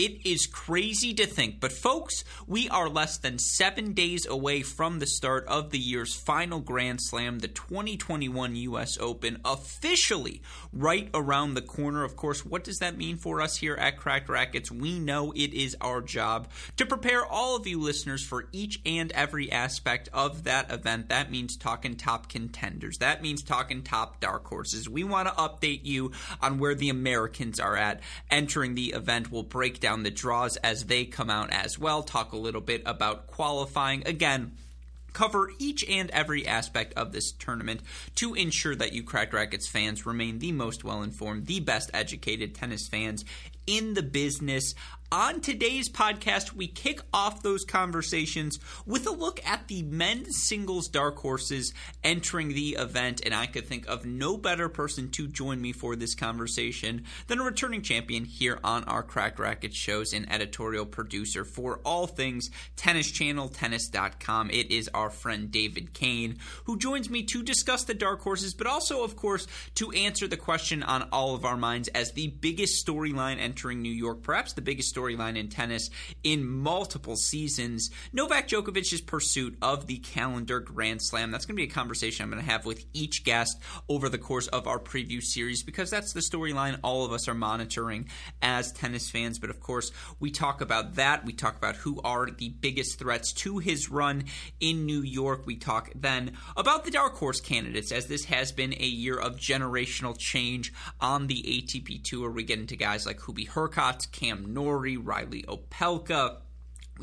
It is crazy to think, but folks, we are less than seven days away from the start of the year's final Grand Slam, the 2021 U.S. Open, officially right around the corner. Of course, what does that mean for us here at Cracked Racquets? We know it is our job to prepare all of you listeners for each and every aspect of that event. That means talking top contenders, that means talking top dark horses. We want to update you on where the Americans are at entering the event. We'll break down the draws as they come out as well, talk a little bit about qualifying. Again, cover each and every aspect of this tournament to ensure that you Cracked Racquets fans remain the most well informed, the best educated tennis fans in the business. On today's podcast, we kick off those conversations with a look at the men's singles dark horses entering the event, and I could think of no better person to join me for this conversation than a returning champion here on our Cracked Racquet shows and editorial producer for all things Tennis Channel, tennis.com. It is our friend David Kane, who joins me to discuss the dark horses, but also, of course, to answer the question on all of our minds as the biggest storyline entering New York, perhaps the biggest storyline in tennis in multiple seasons. Novak Djokovic's pursuit of the calendar Grand Slam. That's going to be a conversation I'm going to have with each guest over the course of our preview series because that's the storyline all of us are monitoring as tennis fans. But of course, we talk about that. We talk about who are the biggest threats to his run in New York. We talk then about the dark horse candidates as this has been a year of generational change on the ATP Tour. We get into guys like Hubie Hurkacz, Cam Norrie, Reilly Opelka.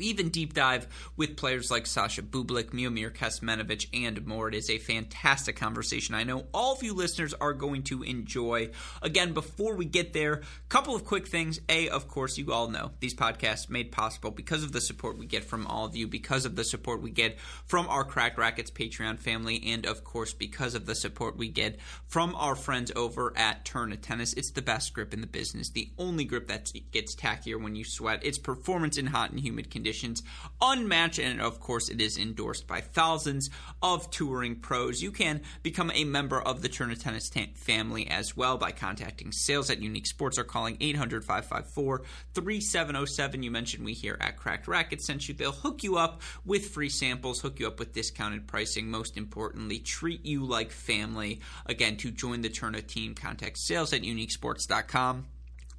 Even deep dive with players like Sasha Bublik, Miomir Kecmanovic, and more. It is a fantastic conversation. I know all of you listeners are going to enjoy. Again, before we get there, a couple of quick things. A, of course, you all know these podcasts made possible because of the support we get from all of you, because of the support we get from our Cracked Racquets Patreon family, and of course, because of the support we get from our friends over at Tourna Tennis. It's the best grip in the business, the only grip that gets tackier when you sweat. It's performance in hot and humid conditions conditions, unmatched, and of course, it is endorsed by thousands of touring pros. You can become a member of the Tourna Tennis family as well by contacting sales at Unique Sports or calling 800 554 3707. You mentioned we here at Cracked Racquet sent you. They'll hook you up with free samples, hook you up with discounted pricing. Most importantly, treat you like family. Again, to join the Tourna team, contact sales at uniquesports.com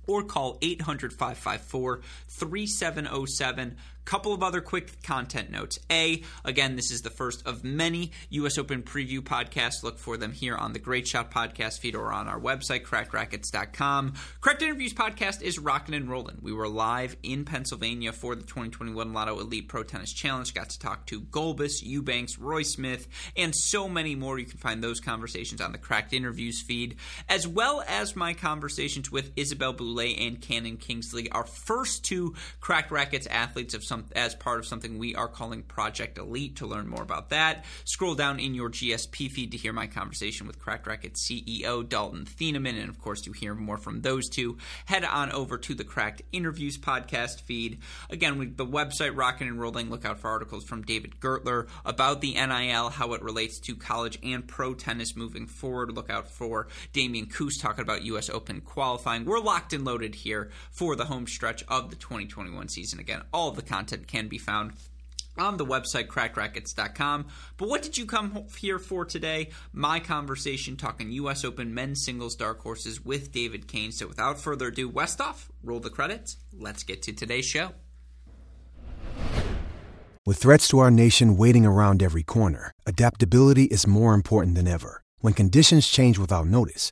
or call 800 554 3707 couple of other quick content notes. A, again, this is the first of many U.S. Open preview podcasts. Look for them here on the Great Shot podcast feed or on our website, crackedracquets.com. Cracked Interviews podcast is rocking and rolling. We were live in Pennsylvania for the 2021 Lotto Elite Pro Tennis Challenge. Got to talk to Gulbis, Eubanks, Roy Smith, and so many more. You can find those conversations on the Cracked Interviews feed, as well as my conversations with Isabelle Boulais and Cannon Kingsley, our first two Cracked Racquets athletes of some as part of something we are calling Project Elite. To learn more about that, scroll down in your GSP feed to hear my conversation with Cracked Racquet CEO Dalton Thieneman, and of course to hear more from those two, head on over to the Cracked Interviews podcast feed. Again, the website rocking and rolling. Look out for articles from David Gertler about the NIL, how it relates to college and pro tennis moving forward. Look out for Damian Coos talking about U.S. Open qualifying. We're locked and loaded here for the home stretch of the 2021 season. Again, all of the content content can be found on the website crackedracquets.com. But what did you come here for today? My conversation talking US Open men's singles dark horses with David Kane. So without further ado, Westoff, roll the credits. Let's get to today's show. With threats to our nation waiting around every corner, adaptability is more important than ever. When conditions change without notice,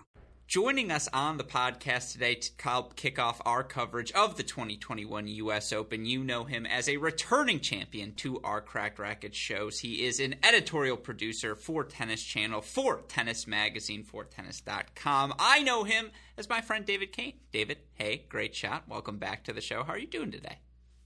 Joining us on the podcast today to kick off our coverage of the 2021 U.S. Open, you know him as a returning champion to our Cracked Racquet shows. He is an editorial producer for Tennis Channel, for Tennis Magazine, for Tennis.com. I know him as my friend David Kane. David, hey, great shot. Welcome back to the show. How are you doing today?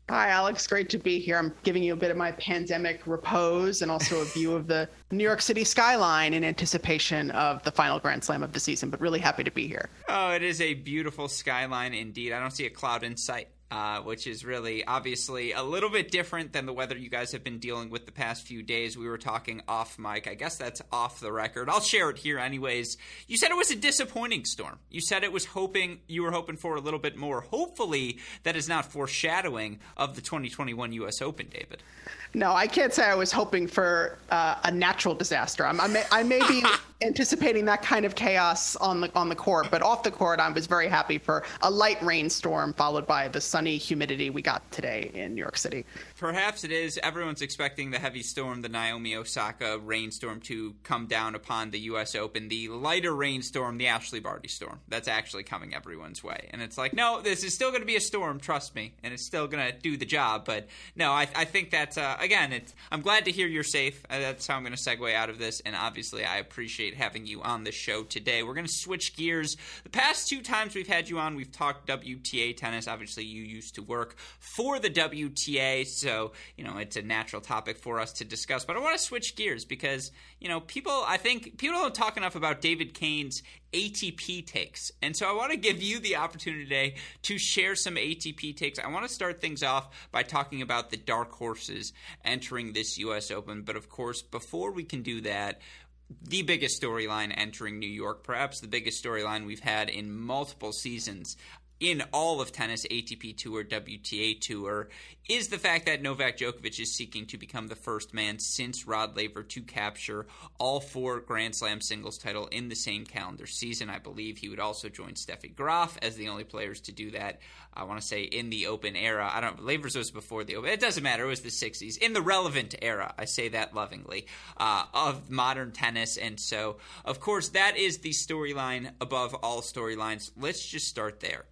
Hi, Alex. Great to be here. I'm giving you a bit of my pandemic repose and also a view of the New York City skyline in anticipation of the final Grand Slam of the season, but really happy to be here. Oh, it is a beautiful skyline indeed. I don't see a cloud in sight uh, which is really obviously a little bit different than the weather you guys have been dealing with the past few days. We were talking off mic. I guess that's off the record. I'll share it here anyways. You said it was a disappointing storm. You said it was hoping you were hoping for a little bit more. Hopefully, that is not foreshadowing of the 2021 U.S. Open, David. No, I can't say I was hoping for uh, a natural disaster. I'm, I may, I may be anticipating that kind of chaos on the on the court, but off the court, I was very happy for a light rainstorm followed by the sunny humidity we got today in New York City. Perhaps it is. Everyone's expecting the heavy storm, the Naomi Osaka rainstorm, to come down upon the U.S. Open. The lighter rainstorm, the Ashleigh Barty storm, that's actually coming everyone's way. And it's like, no, this is still going to be a storm, trust me, and it's still going to do the job. But no, I, I think that's uh, again, it's. I'm glad to hear you're safe. Uh, that's how I'm going to segue out of this. And obviously, I appreciate having you on the show today. We're going to switch gears. The past two times we've had you on, we've talked WTA tennis. Obviously, you used to work for the WTA. So so, you know, it's a natural topic for us to discuss. But I want to switch gears because, you know, people, I think people don't talk enough about David Kane's ATP takes. And so I want to give you the opportunity today to share some ATP takes. I want to start things off by talking about the dark horses entering this U.S. Open. But of course, before we can do that, the biggest storyline entering New York, perhaps the biggest storyline we've had in multiple seasons in all of tennis, ATP Tour, WTA Tour, is the fact that Novak Djokovic is seeking to become the first man since Rod Laver to capture all four Grand Slam singles title in the same calendar season. I believe he would also join Steffi Graf as the only players to do that. I want to say in the Open era. I don't. Laver's was before the Open. It doesn't matter. It was the '60s in the relevant era. I say that lovingly uh, of modern tennis, and so of course that is the storyline above all storylines. Let's just start there.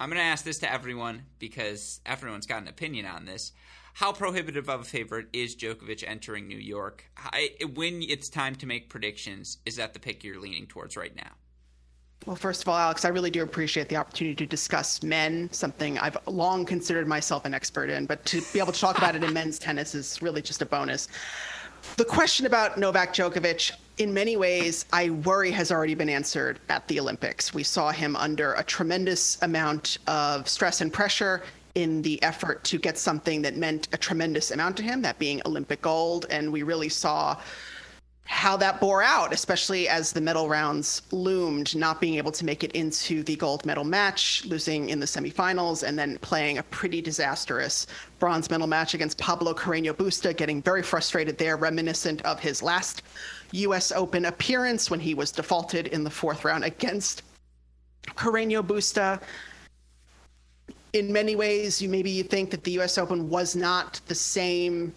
I'm going to ask this to everyone because everyone's got an opinion on this. How prohibitive of a favorite is Djokovic entering New York? I, when it's time to make predictions, is that the pick you're leaning towards right now? Well, first of all, Alex, I really do appreciate the opportunity to discuss men, something I've long considered myself an expert in, but to be able to talk about it in men's tennis is really just a bonus. The question about Novak Djokovic, in many ways, I worry has already been answered at the Olympics. We saw him under a tremendous amount of stress and pressure in the effort to get something that meant a tremendous amount to him, that being Olympic gold. And we really saw how that bore out, especially as the medal rounds loomed, not being able to make it into the gold medal match, losing in the semifinals, and then playing a pretty disastrous bronze medal match against Pablo Carreño Busta, getting very frustrated there, reminiscent of his last U.S. Open appearance when he was defaulted in the fourth round against Carreño Busta. In many ways, you maybe you think that the U.S. Open was not the same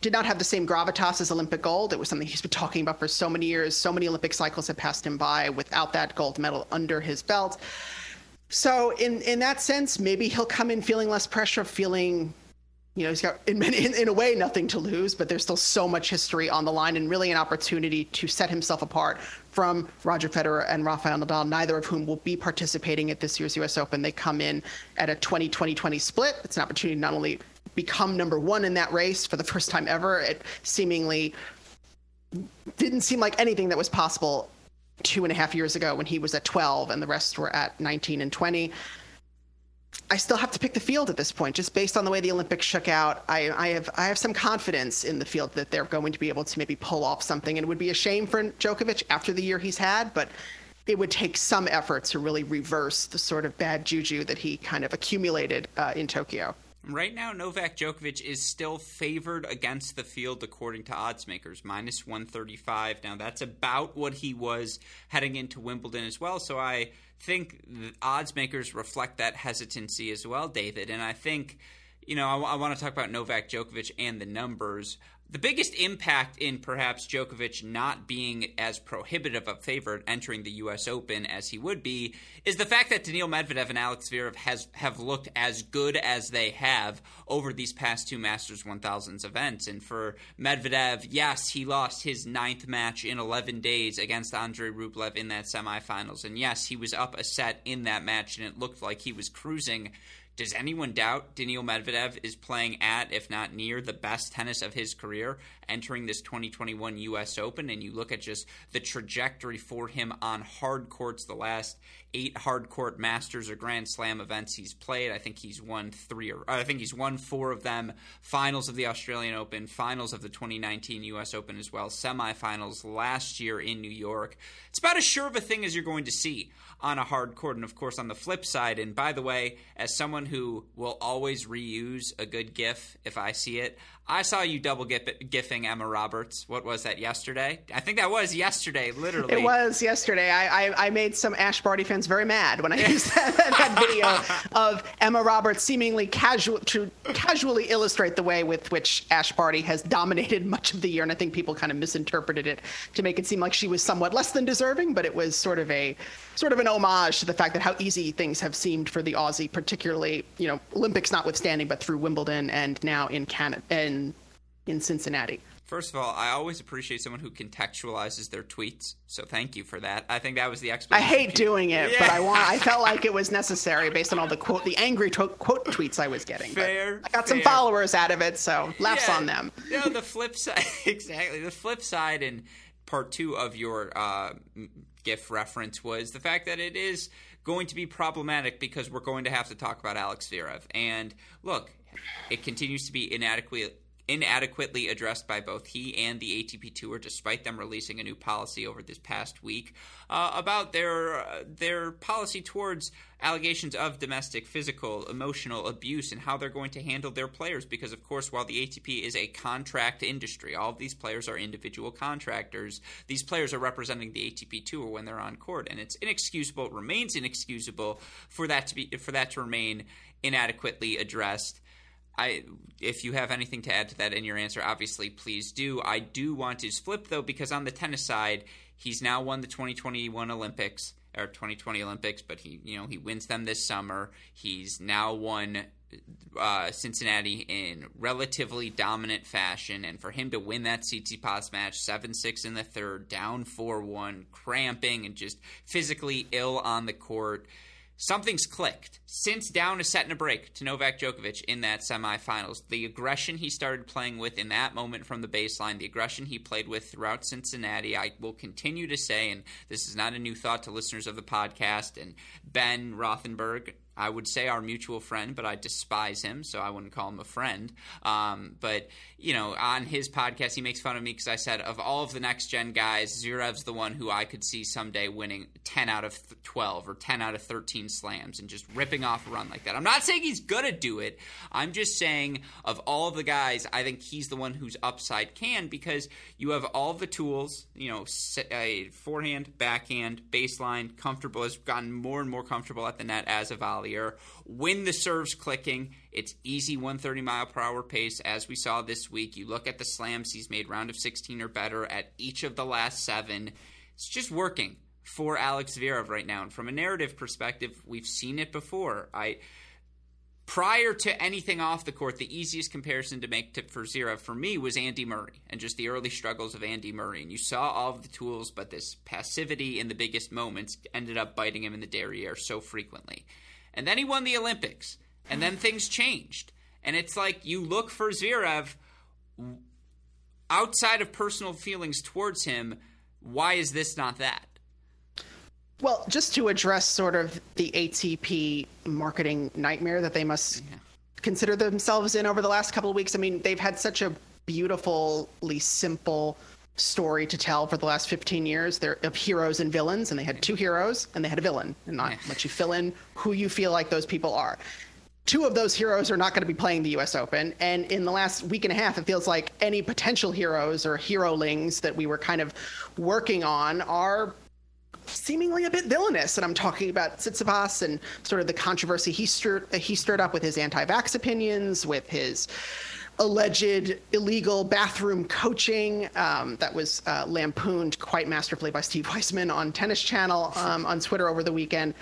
did not have the same gravitas as Olympic gold. It was something he's been talking about for so many years. So many Olympic cycles had passed him by without that gold medal under his belt. So in in that sense, maybe he'll come in feeling less pressure, feeling, you know, he's got in, in, in a way nothing to lose, but there's still so much history on the line and really an opportunity to set himself apart from Roger Federer and Rafael Nadal, neither of whom will be participating at this year's U.S. Open. They come in at a 20-20-20 split. It's an opportunity not only become number one in that race for the first time ever. It seemingly didn't seem like anything that was possible two and a half years ago when he was at 12 and the rest were at 19 and 20. I still have to pick the field at this point, just based on the way the Olympics shook out. I, I, have I have some confidence in the field that they're going to be able to maybe pull off something. And it would be a shame for Djokovic after the year he's had, but it would take some effort to really reverse the sort of bad juju that he kind of accumulated uh, in Tokyo. Right now, Novak Djokovic is still favored against the field according to odds makers, minus 135. Now, that's about what he was heading into Wimbledon as well. So I think odds makers reflect that hesitancy as well, David. And I think, you know, I, I want to talk about Novak Djokovic and the numbers. The biggest impact in perhaps Djokovic not being as prohibitive a favorite entering the U.S. Open as he would be is the fact that Daniil Medvedev and Alex Zverev has have looked as good as they have over these past two Masters 1000s events. And for Medvedev, yes, he lost his ninth match in 11 days against Andrei Rublev in that semifinals, and yes, he was up a set in that match, and it looked like he was cruising does anyone doubt Daniil Medvedev is playing at, if not near, the best tennis of his career entering this 2021 U.S. Open? And you look at just the trajectory for him on hard courts the last eight hard court Masters or Grand Slam events he's played. I think he's won three, or I think he's won four of them. Finals of the Australian Open, finals of the 2019 U.S. Open as well, semifinals last year in New York. It's about as sure of a thing as you're going to see on a hard court. And of course, on the flip side, and by the way, as someone who will always reuse a good GIF if I see it, I saw you double gifting Emma Roberts. What was that yesterday? I think that was yesterday, literally. It was yesterday. I, I, I made some Ash Barty fans very mad when I used that, that video of Emma Roberts seemingly casual to casually illustrate the way with which Ash Barty has dominated much of the year, and I think people kind of misinterpreted it to make it seem like she was somewhat less than deserving, but it was sort of a sort of an homage to the fact that how easy things have seemed for the Aussie, particularly you know Olympics notwithstanding, but through Wimbledon and now in Canada in in Cincinnati. First of all, I always appreciate someone who contextualizes their tweets. So thank you for that. I think that was the explanation. I hate doing it, yeah. but I want. I felt like it was necessary based on all the quote, the angry to- quote tweets I was getting. Fair. But I got fair. some followers out of it, so laughs yeah. on them. Know, the flip side, exactly. The flip side and part two of your uh, GIF reference was the fact that it is going to be problematic because we're going to have to talk about Alex Zverev. And look, it continues to be inadequate inadequately addressed by both he and the ATP Tour, despite them releasing a new policy over this past week uh, about their uh, their policy towards allegations of domestic, physical, emotional abuse, and how they're going to handle their players. Because of course, while the ATP is a contract industry, all of these players are individual contractors. These players are representing the ATP Tour when they're on court, and it's inexcusable. It remains inexcusable for that to be for that to remain inadequately addressed. I, if you have anything to add to that in your answer, obviously please do. I do want his flip though, because on the tennis side, he's now won the 2021 Olympics or 2020 Olympics, but he, you know, he wins them this summer. He's now won uh, Cincinnati in relatively dominant fashion, and for him to win that CT Tsitsipas match, seven six in the third, down four one, cramping and just physically ill on the court something's clicked since down a set and a break to Novak Djokovic in that semifinals. The aggression he started playing with in that moment from the baseline, the aggression he played with throughout Cincinnati, I will continue to say, and this is not a new thought to listeners of the podcast, and Ben Rothenberg I would say our mutual friend, but I despise him, so I wouldn't call him a friend. Um, but you know, on his podcast, he makes fun of me because I said of all of the next gen guys, Zverev's the one who I could see someday winning ten out of twelve or ten out of thirteen slams and just ripping off a run like that. I'm not saying he's gonna do it. I'm just saying of all the guys, I think he's the one whose upside can because you have all the tools. You know, forehand, backhand, baseline, comfortable. Has gotten more and more comfortable at the net as a volley earlier. When the serves clicking, it's easy 130 mile per hour pace, as we saw this week. You look at the slams he's made round of 16 or better at each of the last seven. It's just working for Alex Zverev right now. And from a narrative perspective, we've seen it before. I prior to anything off the court, the easiest comparison to make to, for Zverev for me was Andy Murray and just the early struggles of Andy Murray. And you saw all of the tools, but this passivity in the biggest moments ended up biting him in the derriere so frequently. And then he won the Olympics. And then things changed. And it's like you look for Zverev outside of personal feelings towards him. Why is this not that? Well, just to address sort of the ATP marketing nightmare that they must yeah. consider themselves in over the last couple of weeks. I mean, they've had such a beautifully simple story to tell for the last 15 years They're of heroes and villains, and they had two heroes and they had a villain, and not let you fill in who you feel like those people are. Two of those heroes are not going to be playing the U.S. Open, and in the last week and a half, it feels like any potential heroes or herolings that we were kind of working on are seemingly a bit villainous. And I'm talking about Tsitsipas and sort of the controversy he stirred he stirred up with his anti-vax opinions, with his alleged illegal bathroom coaching um, that was uh, lampooned quite masterfully by Steve Weissman on Tennis Channel um, on Twitter over the weekend.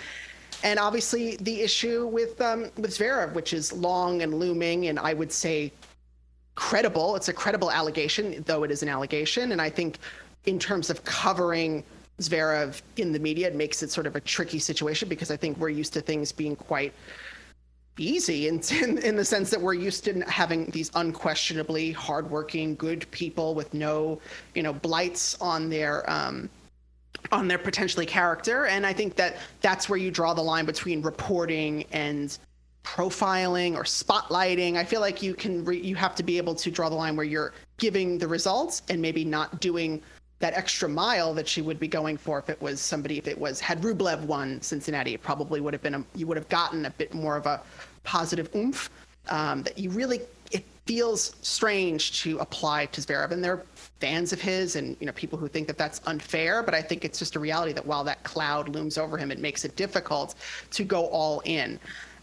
And obviously the issue with um, with Zverev, which is long and looming, and I would say credible. It's a credible allegation, though it is an allegation. And I think in terms of covering Zverev in the media, it makes it sort of a tricky situation because I think we're used to things being quite easy in, in, in the sense that we're used to having these unquestionably hardworking, good people with no, you know, blights on their um, on their potentially character. And I think that that's where you draw the line between reporting and profiling or spotlighting. I feel like you can re- you have to be able to draw the line where you're giving the results and maybe not doing that extra mile that she would be going for if it was somebody if it was had Rublev won Cincinnati it probably would have been a, you would have gotten a bit more of a positive oomph um, that you really it feels strange to apply to Zverev and they're fans of his and you know people who think that that's unfair but I think it's just a reality that while that cloud looms over him it makes it difficult to go all in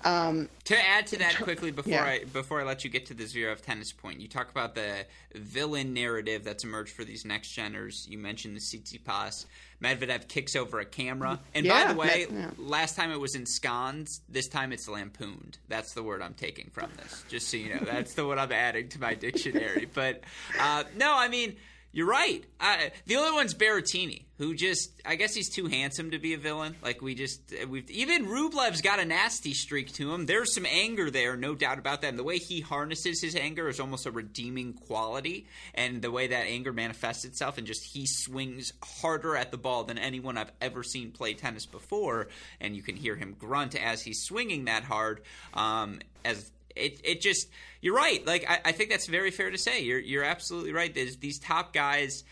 um, to add to that quickly before yeah. I before I let you get to the Zverev tennis point, you talk about the villain narrative that's emerged for these next geners. You mentioned the Tsitsipas. Medvedev kicks over a camera, and yeah, by the way, yeah. last time it was ensconced. This time it's lampooned. That's the word I'm taking from this. Just so you know, that's the one I'm adding to my dictionary. But uh, no, I mean you're right. I, the only one's Berrettini, who just I guess he's too handsome to be a villain. Like we just we've even Rublev's got a nasty streak to him. There's some anger there, no doubt about that. And the way he harnesses his anger is almost a redeeming quality. And the way that anger manifests itself and just he swings harder at the ball than anyone I've ever seen play tennis before. And you can hear him grunt as he's swinging that hard. Um, as it it just you're right. Like I, I, think that's very fair to say. You're you're absolutely right. There's these top guys.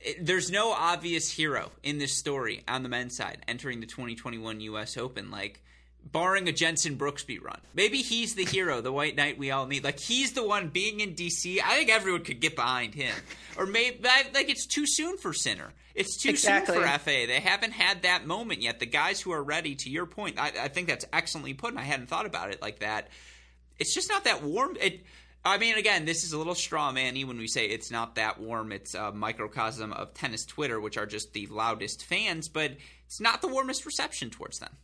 It, there's no obvious hero in this story on the men's side entering the 2021 U.S. Open. Like barring a Jenson Brooksby run. Maybe he's the hero, the white knight we all need. Like he's the one being in DC. I think everyone could get behind him. Or maybe like it's too soon for Sinner. It's too exactly. soon for FA. They haven't had that moment yet. The guys who are ready, to your point, I, I think that's excellently put, and I hadn't thought about it like that it's just not that warm. It. I mean, again, this is a little straw manny when we say it's not that warm. It's a microcosm of tennis Twitter, which are just the loudest fans, but it's not the warmest reception towards them.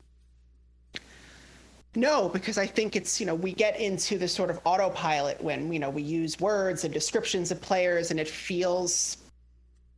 No, because I think it's, you know, we get into this sort of autopilot when, you know, we use words and descriptions of players and it feels,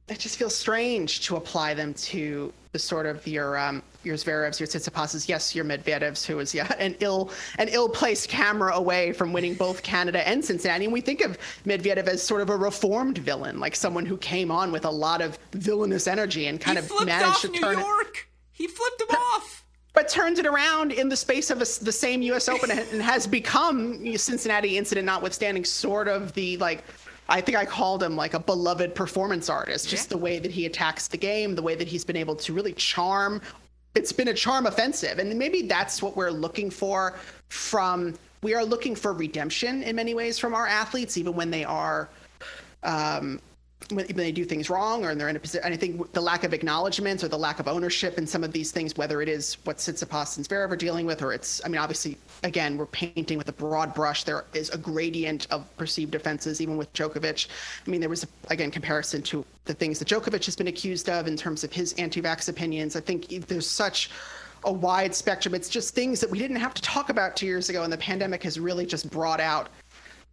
it just feels strange to apply them to the sort of your um, your Zverevs, your Tsitsipas's, yes, your Medvedevs, who was yeah an ill an ill placed camera away from winning both Canada and Cincinnati. And we think of Medvedev as sort of a reformed villain, like someone who came on with a lot of villainous energy and kind he of managed to New turn York. it. He flipped him off but turns it around in the space of a, the same U.S. Open and has become Cincinnati incident, notwithstanding, sort of the like I think I called him like a beloved performance artist. Just yeah. the way that he attacks the game, the way that he's been able to really charm. It's been a charm offensive, and maybe that's what we're looking for from. We are looking for redemption in many ways from our athletes, even when they are um, when they do things wrong or they're in a position. And I think the lack of acknowledgement or the lack of ownership in some of these things, whether it is what Tsitsipas and Zverev are dealing with, or it's, I mean, obviously, again, we're painting with a broad brush. There is a gradient of perceived offenses, even with Djokovic. I mean, there was, again, comparison to the things that Djokovic has been accused of in terms of his anti-vax opinions. I think there's such a wide spectrum. It's just things that we didn't have to talk about two years ago, and the pandemic has really just brought out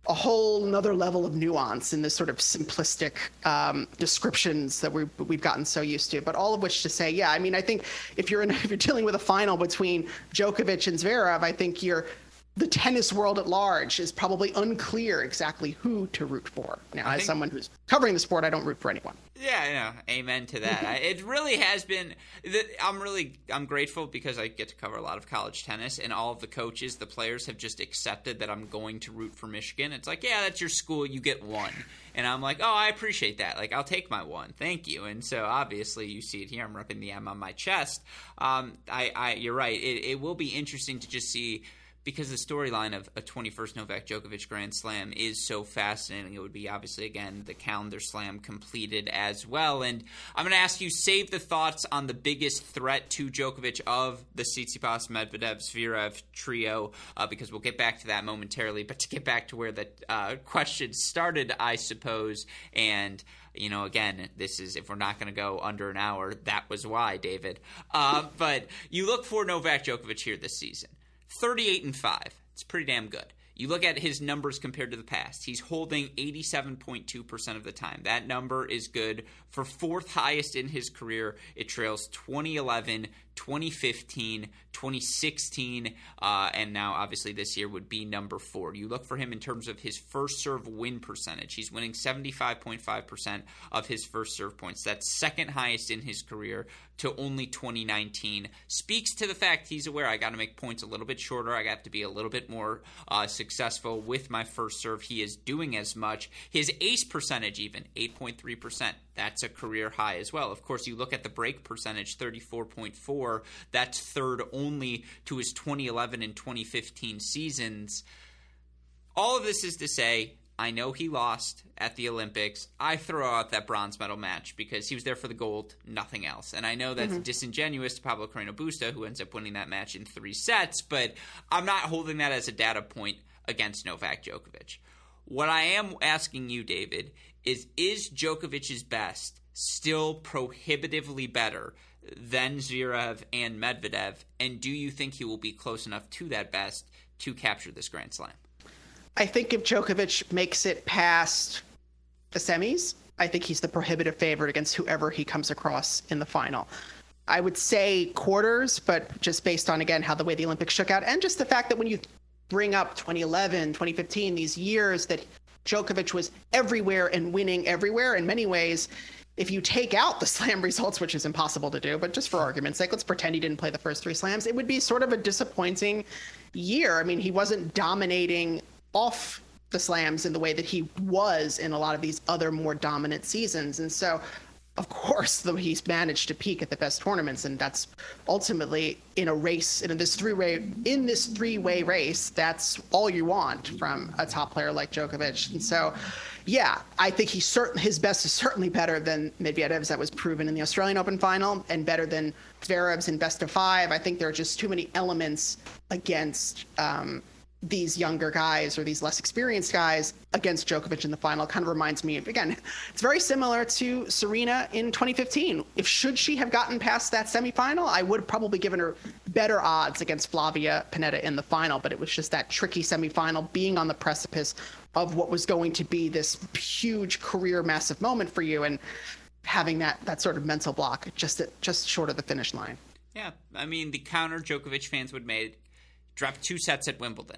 a whole another level of nuance in this sort of simplistic um, descriptions that we we've gotten so used to. But all of which to say, yeah, I mean, I think if you're in, if you're dealing with a final between Djokovic and Zverev, I think you're the tennis world at large is probably unclear exactly who to root for. Now, I as think, someone who's covering the sport, I don't root for anyone. Yeah, yeah, amen to that. it really has been. I'm really I'm grateful because I get to cover a lot of college tennis, and all of the coaches, the players have just accepted that I'm going to root for Michigan. It's like, yeah, that's your school, you get one, and I'm like, oh, I appreciate that. Like, I'll take my one, thank you. And so obviously, you see it here. I'm repping the M on my chest. Um, I, I, you're right. It, it will be interesting to just see because the storyline of a 21st Novak Djokovic Grand Slam is so fascinating. It would be obviously again the calendar slam completed as well. And I'm going to ask you save the thoughts on the biggest threat to Djokovic of the Tsitsipas Medvedev Zverev trio uh, because we'll get back to that momentarily. But to get back to where the uh, question started, I suppose, and you know, again, this is if we're not going to go under an hour, that was why, David. Uh, but you look for Novak Djokovic here this season. 38 and 5. It's pretty damn good. You look at his numbers compared to the past. He's holding 87.2% of the time. That number is good for fourth highest in his career. It trails 2011, 2015, 2016, uh, and now obviously this year would be number four. You look for him in terms of his first serve win percentage. He's winning 75.5% of his first serve points. That's second highest in his career to only 2019. Speaks to the fact he's aware I got to make points a little bit shorter. I got to be a little bit more uh, successful with my first serve. He is doing as much. His ace percentage, even 8.3%. That's a career high as well. Of course, you look at the break percentage, 34.4. That's third only to his 2011 and 2015 seasons. All of this is to say, I know he lost at the Olympics. I throw out that bronze medal match because he was there for the gold, nothing else. And I know that's mm-hmm. disingenuous to Pablo Carreno Busta, who ends up winning that match in three sets, but I'm not holding that as a data point against Novak Djokovic. What I am asking you, David, is is Djokovic's best still prohibitively better than Zverev and Medvedev? And do you think he will be close enough to that best to capture this Grand Slam? I think if Djokovic makes it past the semis, I think he's the prohibitive favorite against whoever he comes across in the final. I would say quarters, but just based on again how the way the Olympics shook out, and just the fact that when you bring up 2011, 2015, these years that Djokovic was everywhere and winning everywhere in many ways. If you take out the slam results, which is impossible to do, but just for argument's sake, let's pretend he didn't play the first three slams, it would be sort of a disappointing year. I mean, he wasn't dominating off the slams in the way that he was in a lot of these other more dominant seasons. And so of course, though he's managed to peak at the best tournaments, and that's ultimately in a race in this three way in this three way race. That's all you want from a top player like Djokovic. And so, yeah, I think he's certain his best is certainly better than Medvedev's that was proven in the Australian Open final, and better than Zverev's in best of five. I think there are just too many elements against um, these younger guys or these less experienced guys against Djokovic in the final kind of reminds me of, again, it's very similar to Serena in 2015. If should she have gotten past that semifinal, I would have probably given her better odds against Flavia Pennetta in the final, but it was just that tricky semifinal being on the precipice of what was going to be this huge career massive moment for you and having that that sort of mental block just just short of the finish line. Yeah, I mean the counter Djokovic fans would make dropped two sets at Wimbledon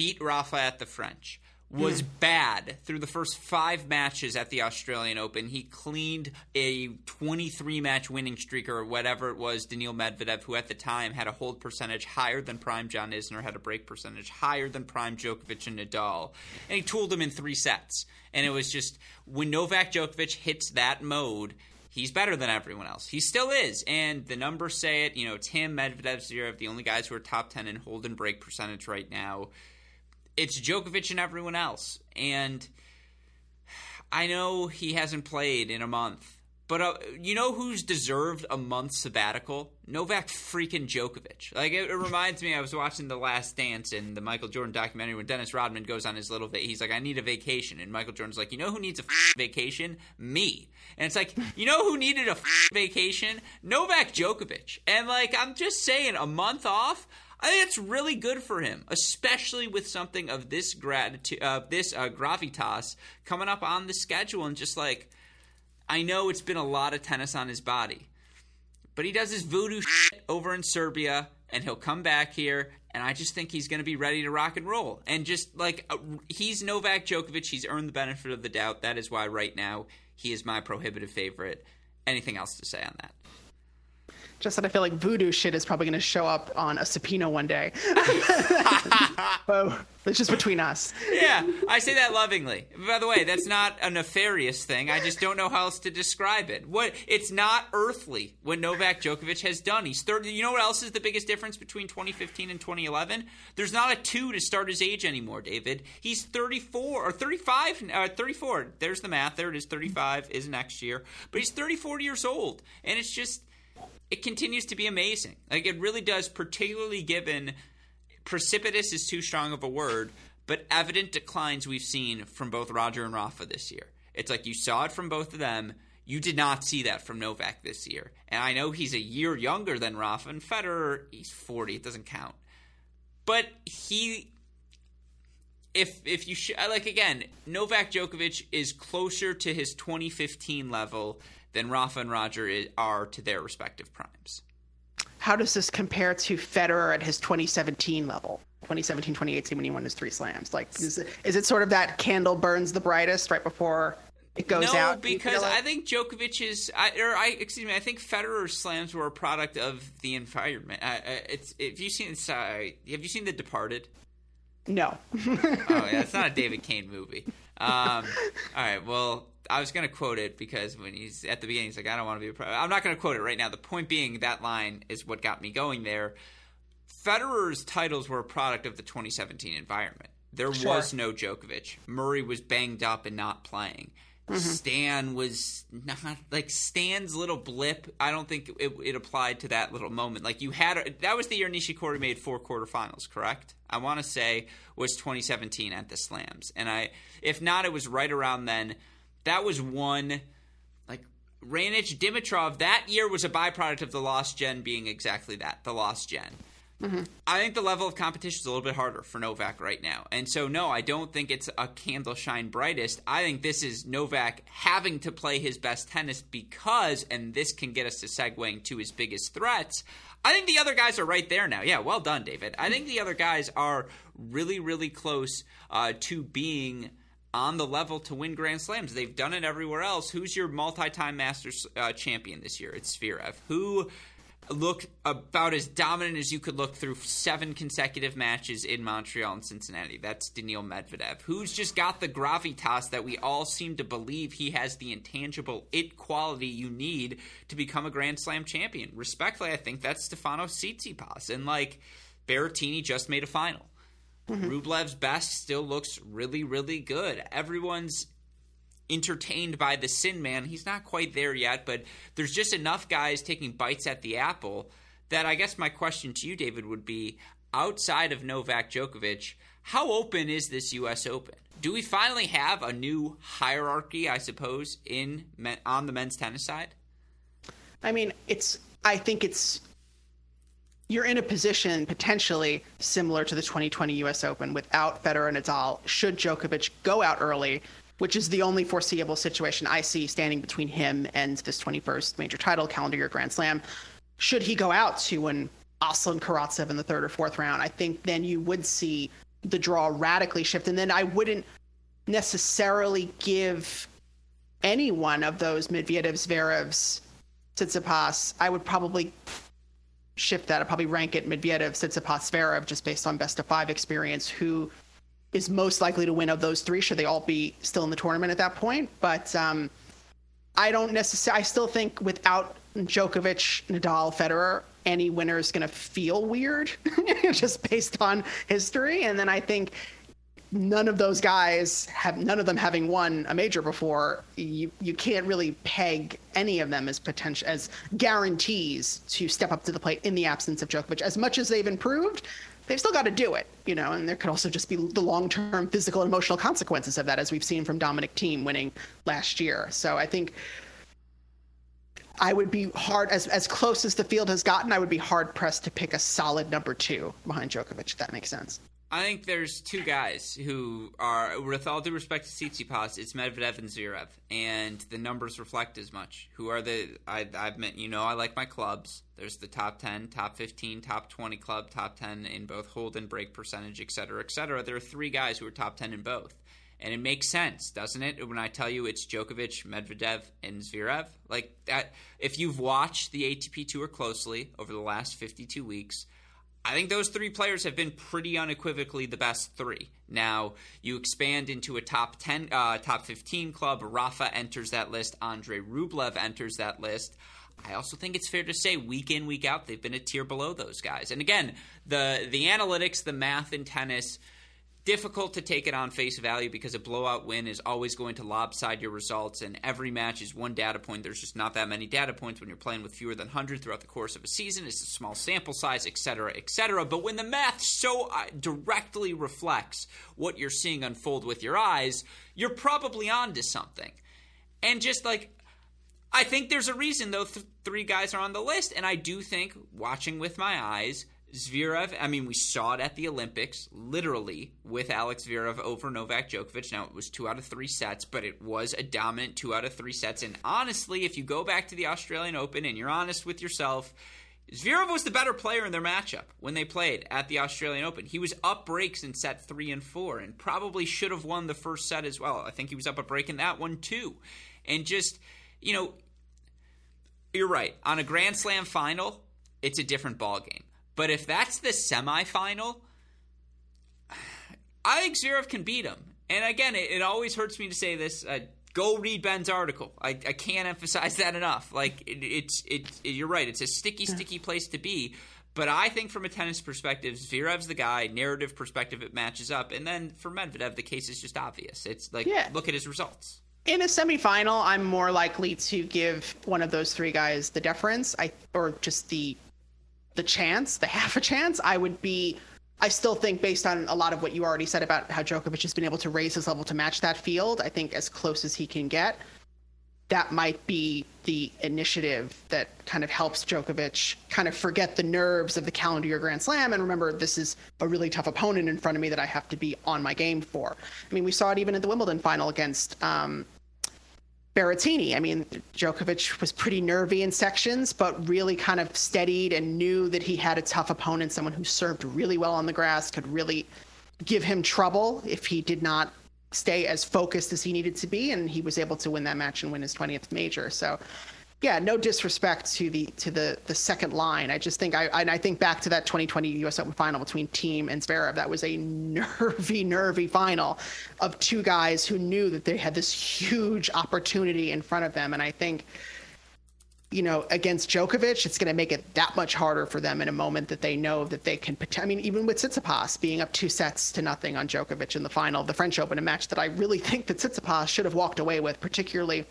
beat Rafa at the French, was mm. bad through the first five matches at the Australian Open. He cleaned a 23 match winning streak or whatever it was, Daniil Medvedev, who at the time had a hold percentage higher than prime John Isner, had a break percentage higher than prime Djokovic and Nadal. And he tooled him in three sets. And it was just when Novak Djokovic hits that mode, he's better than everyone else. He still is, and the numbers say it. You know, Tim him, Medvedev, Zverev, the only guys who are top ten in hold and break percentage right now it's Djokovic and everyone else. And I know he hasn't played in a month, but uh, you know who's deserved a month sabbatical? Novak freaking Djokovic. Like it, it, reminds me, I was watching The Last Dance and the Michael Jordan documentary when Dennis Rodman goes on his little. Va- he's like, I need a vacation, and Michael Jordan's like, you know who needs a f- vacation? Me. And it's like, you know who needed a f- vacation? Novak Djokovic. And like, I'm just saying, a month off. I think it's really good for him, especially with something of this gratitude, uh, this uh, gravitas coming up on the schedule, and just like I know it's been a lot of tennis on his body, but he does his voodoo shit over in Serbia, and he'll come back here and I just think he's going to be ready to rock and roll. And just like uh, he's Novak Djokovic, he's earned the benefit of the doubt. That is why right now he is my prohibitive favorite. Anything else to say on that? Just that I feel like voodoo shit is probably going to show up on a subpoena one day. oh, it's just between us. Yeah, I say that lovingly. By the way, that's not a nefarious thing. I just don't know how else to describe it. What it's not earthly what Novak Djokovic has done. He's 30. You know what else is the biggest difference between 2015 and 2011? There's not a two to start his age anymore, David. He's 34 or 35, uh, 34. There's the math. There it is. 35 is next year, but he's 34 years old, and it's just it continues to be amazing. Like it really does, particularly given precipitous is too strong of a word, but evident declines we've seen from both Roger and Rafa this year. It's like you saw it from both of them. You did not see that from Novak this year. And I know he's a year younger than Rafa and Federer, he's 40, it doesn't count. But he if if you sh- like again, Novak Djokovic is closer to his 2015 level than Rafa and Roger are to their respective primes. How does this compare to Federer at his 2017 level? 2017, 2018 when he won his three slams. Like, is it, is it sort of that candle burns the brightest right before it goes no, out? No, because like? I think Djokovic's, I, or I excuse me, I think Federer's slams were a product of the environment. Uh, it's if you seen, uh, have you seen The Departed? No. oh yeah, it's not a David Kane movie. Um, all right, well, I was going to quote it because when he's at the beginning, he's like, "I don't want to be a pro." I'm not going to quote it right now. The point being, that line is what got me going there. Federer's titles were a product of the 2017 environment. There sure. was no Djokovic. Murray was banged up and not playing. Mm-hmm. Stan was not like Stan's little blip. I don't think it, it, applied to that little moment. Like you had that was the year Nishikori made four quarterfinals, correct? I want to say was 2017 at the Slams, and I if not, it was right around then that was one like Raonic Dimitrov that year was a byproduct of the lost gen being exactly that, the lost gen. Mm-hmm. I think the level of competition is a little bit harder for Novak right now. And so, no, I don't think it's a candle shine brightest. I think this is Novak having to play his best tennis because, and this can get us to segueing to his biggest threats. I think the other guys are right there now. Yeah, well done, David. I think the other guys are really, really close uh, to being on the level to win Grand Slams. They've done it everywhere else. Who's your multi-time Masters uh, champion this year? It's Zverev. Who looked about as dominant as you could look through seven consecutive matches in Montreal and Cincinnati. That's Daniil Medvedev, who's just got the gravitas that we all seem to believe he has the intangible it quality you need to become a Grand Slam champion. Respectfully, I think that's Stefano Tsitsipas. And like Berrettini just made a final. Mm-hmm. Rublev's best still looks really, really good. Everyone's entertained by the Sin Man. He's not quite there yet, but there's just enough guys taking bites at the apple that I guess my question to you, David, would be outside of Novak Djokovic, how open is this U.S. Open? Do we finally have a new hierarchy, I suppose, in on the men's tennis side? I mean, it's. I think it's you're in a position potentially similar to the 2020 U.S. Open without Federer and Nadal. Should Djokovic go out early, which is the only foreseeable situation I see standing between him and this 21st major title calendar year Grand Slam, should he go out to an Aslan Karatsev in the third or fourth round, I think then you would see the draw radically shift, and then I wouldn't necessarily give any one of those Medvedev, Zverevs, Tsitsipas. I would probably shift that. I'd probably rank it Medvedev, Tsitsipas, Zverev, just based on best of five experience. Who is most likely to win of those three? Should they all be still in the tournament at that point? But um, I don't necessarily. I still think without Djokovic, Nadal, Federer, any winner is going to feel weird, just based on history. And then I think none of those guys have none of them having won a major before you you can't really peg any of them as potential as guarantees to step up to the plate in the absence of Djokovic as much as they've improved they've still got to do it you know and there could also just be the long-term physical and emotional consequences of that as we've seen from Dominic Thiem winning last year so I think I would be hard as as close as the field has gotten I would be hard pressed to pick a solid number 2 behind Djokovic if that makes sense I think there's two guys who are, with all due respect to Tsitsipas, it's Medvedev and Zverev, and the numbers reflect as much. Who are the? I, I've met, you know, I like my clubs. There's the top 10, top 15, top 20 club, top 10 in both hold and break percentage, et cetera, et cetera. There are three guys who are top 10 in both. And it makes sense, doesn't it? When I tell you it's Djokovic, Medvedev, and Zverev, like that. If you've watched the ATP Tour closely over the last 52 weeks, I think those three players have been pretty unequivocally the best three. Now you expand into a top ten, uh, top fifteen club. Rafa enters that list. Andre Rublev enters that list. I also think it's fair to say week in week out they've been a tier below those guys. And again, the the analytics, the math in tennis difficult to take it on face value because a blowout win is always going to lopside your results. And every match is one data point. There's just not that many data points when you're playing with fewer than 100 throughout the course of a season. It's a small sample size etc etc but when the math so uh, directly reflects what you're seeing unfold with your eyes you're probably on to something. And just like I think there's a reason though th- three guys are on the list and I do think watching with my eyes Zverev, I mean, we saw it at the Olympics, literally, with Alex Zverev over Novak Djokovic. Now, it was two out of three sets, but it was a dominant two out of three sets. And honestly, if you go back to the Australian Open and you're honest with yourself, Zverev was the better player in their matchup when they played at the Australian Open. He was up breaks in set three and four and probably should have won the first set as well. I think he was up a break in that one too. And just, you know, you're right. On a Grand Slam final, it's a different ballgame. But if that's the semifinal, I think Zverev can beat him. And again, it, it always hurts me to say this. Uh, go read Ben's article. I, I can't emphasize that enough. Like it, it's it, it, you're right. It's a sticky, sticky place to be. But I think from a tennis perspective, Zverev's the guy. Narrative perspective, it matches up. And then for Medvedev, the case is just obvious. It's like yeah. look at his results. In a semifinal, I'm more likely to give one of those three guys the deference, I or just the the chance, the half a chance, I would be. I still think, based on a lot of what you already said about how Djokovic has been able to raise his level to match that field, I think as close as he can get, that might be the initiative that kind of helps Djokovic kind of forget the nerves of the calendar year Grand Slam and remember this is a really tough opponent in front of me that I have to be on my game for. I mean, we saw it even at the Wimbledon final against um, Berrettini. I mean, Djokovic was pretty nervy in sections, but really kind of steadied and knew that he had a tough opponent, someone who served really well on the grass, could really give him trouble if he did not stay as focused as he needed to be, and he was able to win that match and win his 20th major. So yeah, no disrespect to the to the the second line. I just think I I think back to that 2020 U.S. Open final between Thiem and Zverev. That was a nervy, nervy final of two guys who knew that they had this huge opportunity in front of them, and I think. You know, against Djokovic, it's going to make it that much harder for them in a moment that they know that they can. I mean, even with Tsitsipas being up two sets to nothing on Djokovic in the final of the French Open, a match that I really think that Tsitsipas should have walked away with, particularly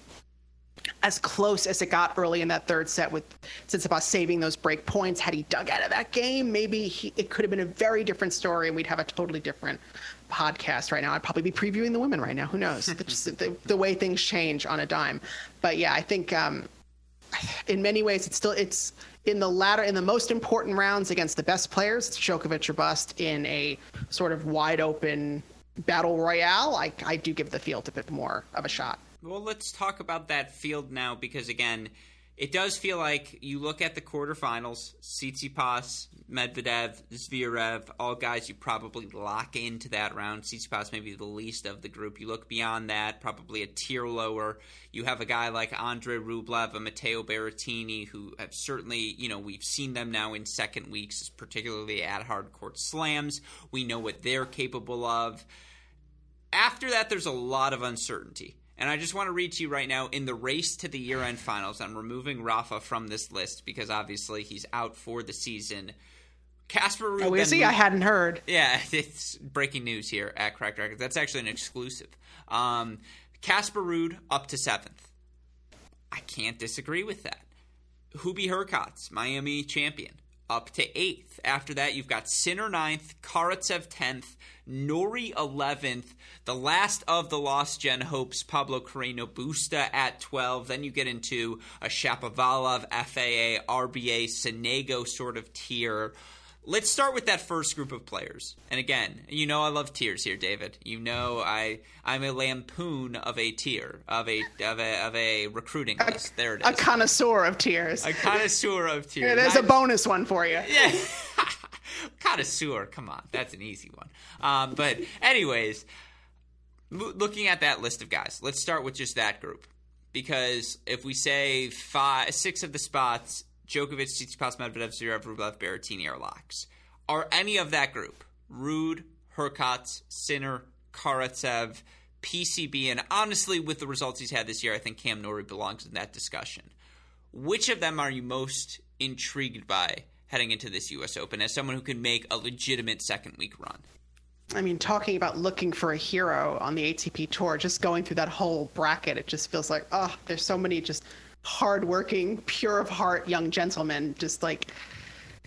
as close as it got early in that third set with Tsitsipas saving those break points. Had he dug out of that game, maybe he, it could have been a very different story and we'd have a totally different podcast right now. I'd probably be previewing the women right now. Who knows? Just the, the, way things change on a dime. But yeah, I think um, in many ways it's still it's in the latter in the most important rounds against the best players. It's Djokovic or bust in a sort of wide open battle royale. I, I do give the field a bit more of a shot. Well, let's talk about that field now because again, it does feel like you look at the quarterfinals: Tsitsipas, Medvedev, Zverev, all guys you probably lock into that round. Tsitsipas maybe the least of the group. You look beyond that, probably a tier lower. You have a guy like Andre Rublev, a Matteo Berrettini, who have certainly, you know, we've seen them now in second weeks, particularly at hard court slams. We know what they're capable of. After that, there's a lot of uncertainty. And I just want to read to you right now in the race to the year end finals, I'm removing Rafa from this list because obviously he's out for the season. Casper Ruud. Oh, is he? I hadn't heard. Yeah, it's breaking news here at Cracked Racquets. That's actually an exclusive. Um, Casper Ruud up to seventh. I can't disagree with that. Hubie Hurkacz, Miami champion, up to eighth. After that, you've got Sinner ninth, Karatsev tenth, Norrie 11th, the last of the Lost Gen hopes, Pablo Carreno Busta at 12. Then you get into a Shapovalov, FAA, RBA, Sonego sort of tier. Let's start with that first group of players. And again, you know I love tiers here, David. You know I I'm a lampoon of a tier of a of a of a recruiting list. There it is. A connoisseur of tiers. A connoisseur of tiers. Yeah, there's a bonus one for you. Yeah. connoisseur, come on, that's an easy one. Um, but anyways, looking at that list of guys, let's start with just that group because if we say five, six of the spots Djokovic, Tsitsipas, Medvedev, Zverev, Rublev, Berrettini are locks. Are any of that group, Ruud, Hurkacz, Sinner, Karatsev, PCB, and honestly, with the results he's had this year, I think Cam Norrie belongs in that discussion. Which of them are you most intrigued by heading into this U.S. Open as someone who can make a legitimate second week run? I mean, talking about looking for a hero on the ATP tour, just going through that whole bracket, it just feels like, oh, there's so many just hardworking, pure of heart young gentleman, just like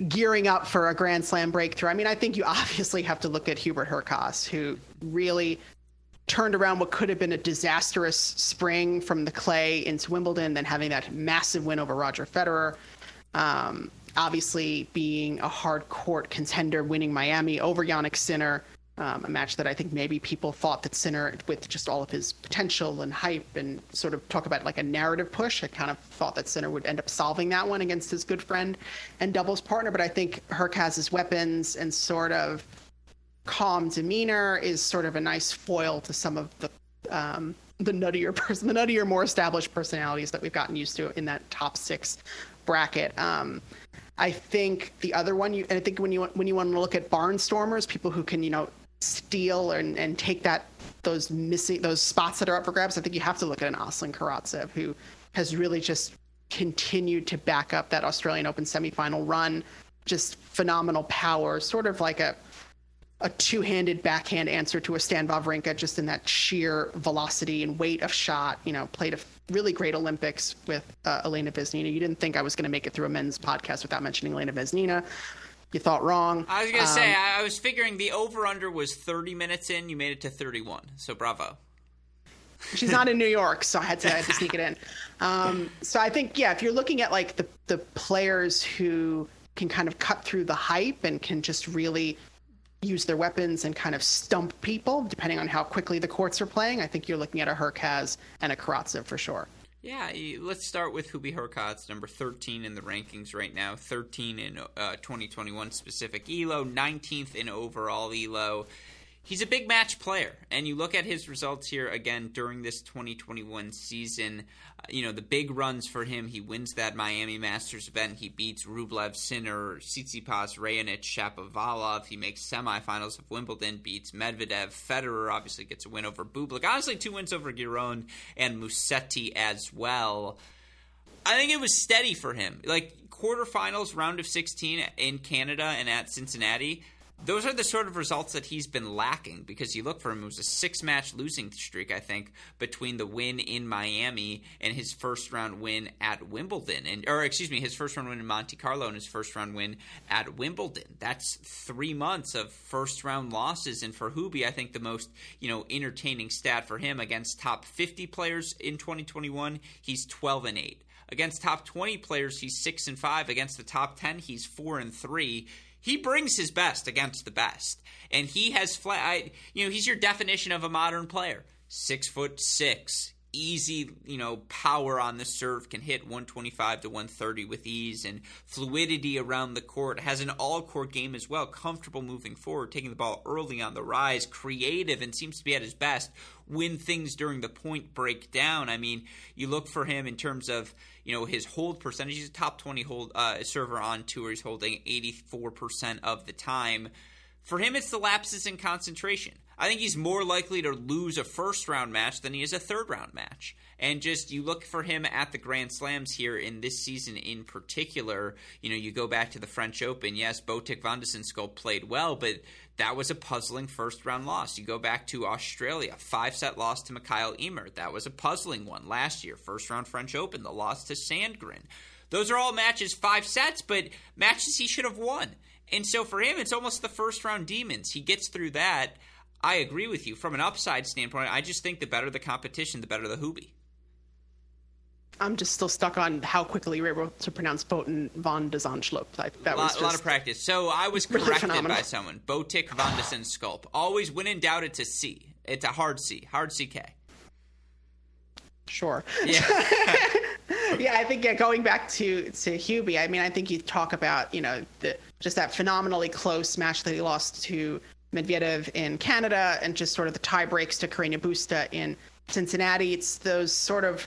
gearing up for a Grand Slam breakthrough. I mean, I think you obviously have to look at Hubert Hurkacz, who really turned around what could have been a disastrous spring from the clay into Wimbledon, then having that massive win over Roger Federer. Um, obviously, being a hard court contender, winning Miami over Jannik Sinner um, a match that I think maybe people thought that Sinner, with just all of his potential and hype and sort of talk about like a narrative push, I kind of thought that Sinner would end up solving that one against his good friend and doubles partner. But I think Hurkacz's weapons and sort of calm demeanor is sort of a nice foil to some of the um, the nuttier person, the nuttier, more established personalities that we've gotten used to in that top six bracket. Um, I think the other one, you, and I think when you when you want to look at barnstormers, people who can you know steal and, and take that those missing those spots that are up for grabs, I think you have to look at an Aslan Karatsev who has really just continued to back up that Australian Open semifinal run. Just phenomenal power, sort of like a a two-handed backhand answer to a Stan Wawrinka, just in that sheer velocity and weight of shot. You know, played a really great Olympics with uh, Elena Vesnina. You didn't think I was going to make it through a men's podcast without mentioning Elena Vesnina. You thought wrong. I was gonna um, say I was figuring the over under was 30 minutes in. You made it to 31. So bravo. She's not in New York, so I had to, I had to sneak it in. Um, so I think yeah, if you're looking at like the the players who can kind of cut through the hype and can just really use their weapons and kind of stump people, depending on how quickly the courts are playing, I think you're looking at a Hurkacz and a Karatsev for sure. Yeah, let's start with Hubie Hurkacz, number 13 in the rankings right now, 13 in uh, 2021 specific ELO, 19th in overall ELO he's a big match player. And you look at his results here again during this 2021 season. Uh, you know, the big runs for him, he wins that Miami Masters event. He beats Rublev, Sinner, Tsitsipas, Raonic, Shapovalov. He makes semifinals of Wimbledon, beats Medvedev. Federer obviously gets a win over Bublik. Honestly, two wins over Giron and Musetti as well. I think it was steady for him. Like quarterfinals, round of 16 in Canada and at Cincinnati those are the sort of results that he's been lacking because you look for him, it was a six match losing streak, I think, between the win in Miami and his first round win at Wimbledon. and Or, excuse me, his first round win in Monte Carlo and his first round win at Wimbledon. That's three months of first round losses. And for Hubie, I think the most, you know, entertaining stat for him against top 50 players in 2021, he's 12 and 8. Against top 20 players, he's 6 and 5. Against the top 10, he's 4 and 3 he brings his best against the best, and he has flat. You know, he's your definition of a modern player. Six foot six, easy, you know, power on the serve, can hit 125 to 130 with ease and fluidity around the court, has an all court game as well, comfortable moving forward, taking the ball early on the rise, creative, and seems to be at his best when things during the point break down. I mean, you look for him in terms of you know his hold percentage. He's a top twenty hold uh, server on tour. He's holding eighty four percent of the time. For him, it's the lapses in concentration. I think he's more likely to lose a first round match than he is a third round match. And just you look for him at the Grand Slams here in this season in particular. You know, you go back to the French Open. Yes, Botic van played well, but that was a puzzling first round loss. You go back to Australia, five set loss to Mikael Ymer. That was a puzzling one last year. First round French Open, the loss to Sandgren. Those are all matches, five sets, but matches he should have won. And so for him, it's almost the first round demons. He gets through that. I agree with you. From an upside standpoint, I just think the better the competition, the better the Hubie. I'm just still stuck on how quickly you were able to pronounce Botic van de Zandschulp. That a lot, was a lot of practice. So I was really corrected phenomenal. by someone. Botik von de Sculp. Always, when in doubt, it's a C. It's a hard C, hard CK. Sure. Yeah. yeah, I think yeah, going back to to Hubie, I mean, I think you talk about you know the, just that phenomenally close match that he lost to Medvedev in Canada, and just sort of the tie breaks to Carreño Busta in Cincinnati. It's those sort of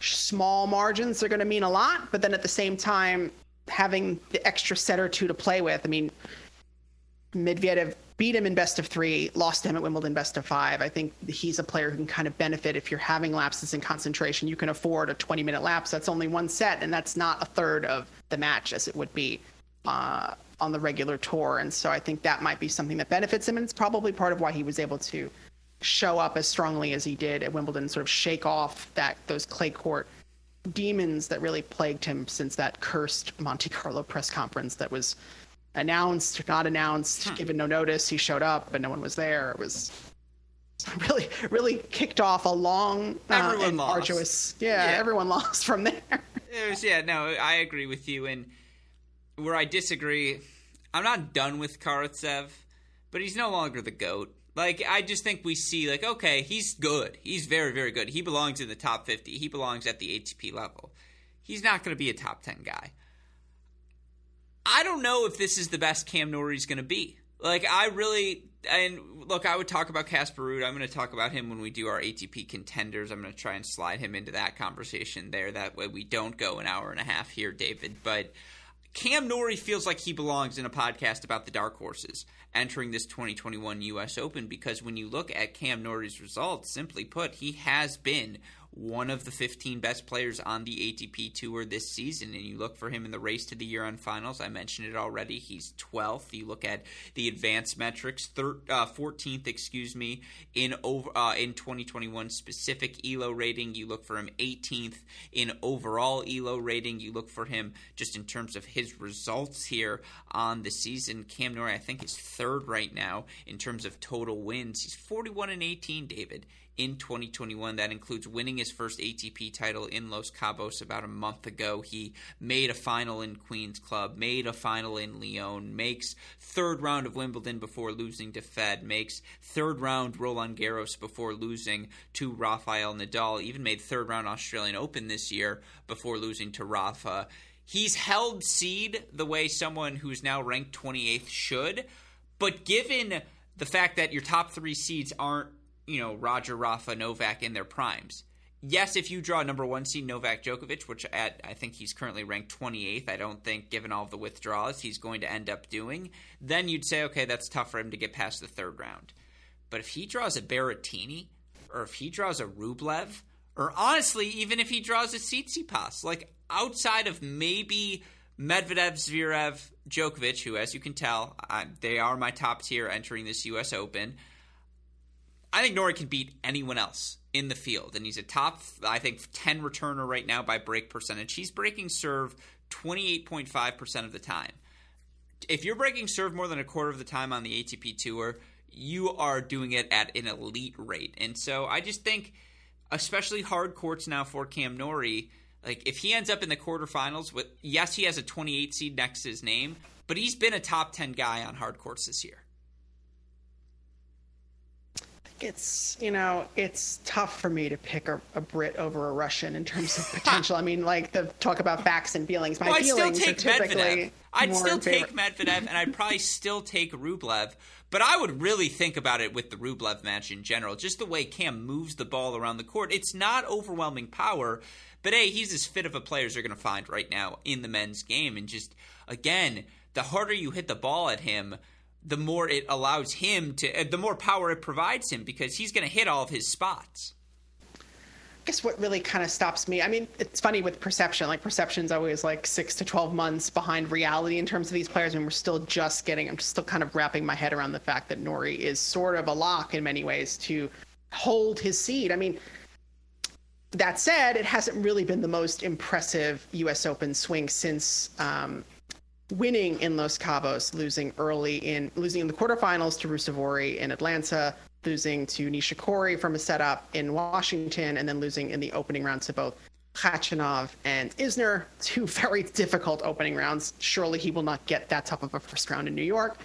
small margins that are going to mean a lot, but then at the same time, having the extra set or two to play with. I mean, Medvedev beat him in best of three, lost him at Wimbledon best of five. I think he's a player who can kind of benefit if you're having lapses in concentration. You can afford a 20 minute lapse. That's only one set, and that's not a third of the match as it would be uh, on the regular tour. And so I think that might be something that benefits him, and it's probably part of why he was able to show up as strongly as he did at Wimbledon, sort of shake off that those clay court demons that really plagued him since that cursed Monte Carlo press conference that was announced, not announced, given no notice. He showed up, but no one was there. It was really, really kicked off a long uh, arduous. Yeah, Yeah. everyone lost from there. It was, yeah, no, I agree with you. And where I disagree, I'm not done with Karatsev, but he's no longer the GOAT. Like, I just think we see, like, okay, he's good. He's very, very good. He belongs in the top 50. He belongs at the ATP level. He's not going to be a top 10 guy. I don't know if this is the best Cam Norrie's going to be. Like, I really. And look, I would talk about Casper Ruud. I'm going to talk about him when we do our ATP contenders. I'm going to try and slide him into that conversation there. That way we don't go an hour and a half here, David. But Cam Norrie feels like he belongs in a podcast about the dark horses entering this 2021 U.S. Open because when you look at Cam Norrie's results, simply put, he has been one of the 15 best players on the ATP Tour this season. And you look for him in the race to the year end finals. I mentioned it already. He's 12th. You look at the advanced metrics, thir- uh, 14th, excuse me, in over uh, in 2021 specific ELO rating. You look for him 18th in overall ELO rating. You look for him just in terms of his results here on the season. Cam Norrie, I think, is third right now in terms of total wins. He's 41 and 18, David in 2021. That includes winning his first ATP title in Los Cabos about a month ago. He made a final in Queen's Club, made a final in Lyon, makes third round of Wimbledon before losing to Fed, makes third round Roland Garros before losing to Rafael Nadal, even made third round Australian Open this year before losing to Rafa. He's held seed the way someone who's now ranked 28th should, but given the fact that your top three seeds aren't you know, Roger, Rafa, Novak in their primes. Yes, if you draw number one seed Novak Djokovic, which at I think he's currently ranked 28th, I don't think, given all the withdrawals, he's going to end up doing, then you'd say, okay, that's tough for him to get past the third round. But if he draws a Berrettini, or if he draws a Rublev, or honestly, even if he draws a Tsitsipas, like outside of maybe Medvedev, Zverev, Djokovic, who, as you can tell, I, they are my top tier entering this U.S. Open. I think Norrie can beat anyone else in the field, and he's a top, I think, 10 returner right now by break percentage. He's breaking serve 28.5% of the time. If you're breaking serve more than a quarter of the time on the ATP Tour, you are doing it at an elite rate. And so I just think, especially hard courts now for Cam Norrie, like if he ends up in the quarterfinals with, yes, he has a 28 seed next to his name, but he's been a top 10 guy on hard courts this year. It's you know it's tough for me to pick a, a Brit over a Russian in terms of potential. I mean, like the talk about facts and feelings. My Well, I'd still feelings take are typically Medvedev. I'd still favor- take Medvedev, and I'd probably still take Rublev. But I would really think about it with the Rublev match in general. Just the way Cam moves the ball around the court. It's not overwhelming power, but hey, he's as fit of a player as you're going to find right now in the men's game. And just, again, the harder you hit the ball at him, the more it allows him to, uh, the more power it provides him because he's going to hit all of his spots. I guess what really kind of stops me. I mean, it's funny with perception. Like perception's always like six to twelve months behind reality in terms of these players, and we're still just getting. I'm still kind of wrapping my head around the fact that Norrie is sort of a lock in many ways to hold his seed. I mean, that said, it hasn't really been the most impressive U.S. Open swing since um, winning in Los Cabos, losing early in losing in the quarterfinals to Ruusuvuori in Atlanta, losing to Nishikori from a setup in Washington, and then losing in the opening round to both Khachanov and Isner, two very difficult opening rounds. Surely he will not get that tough of a first round in New York.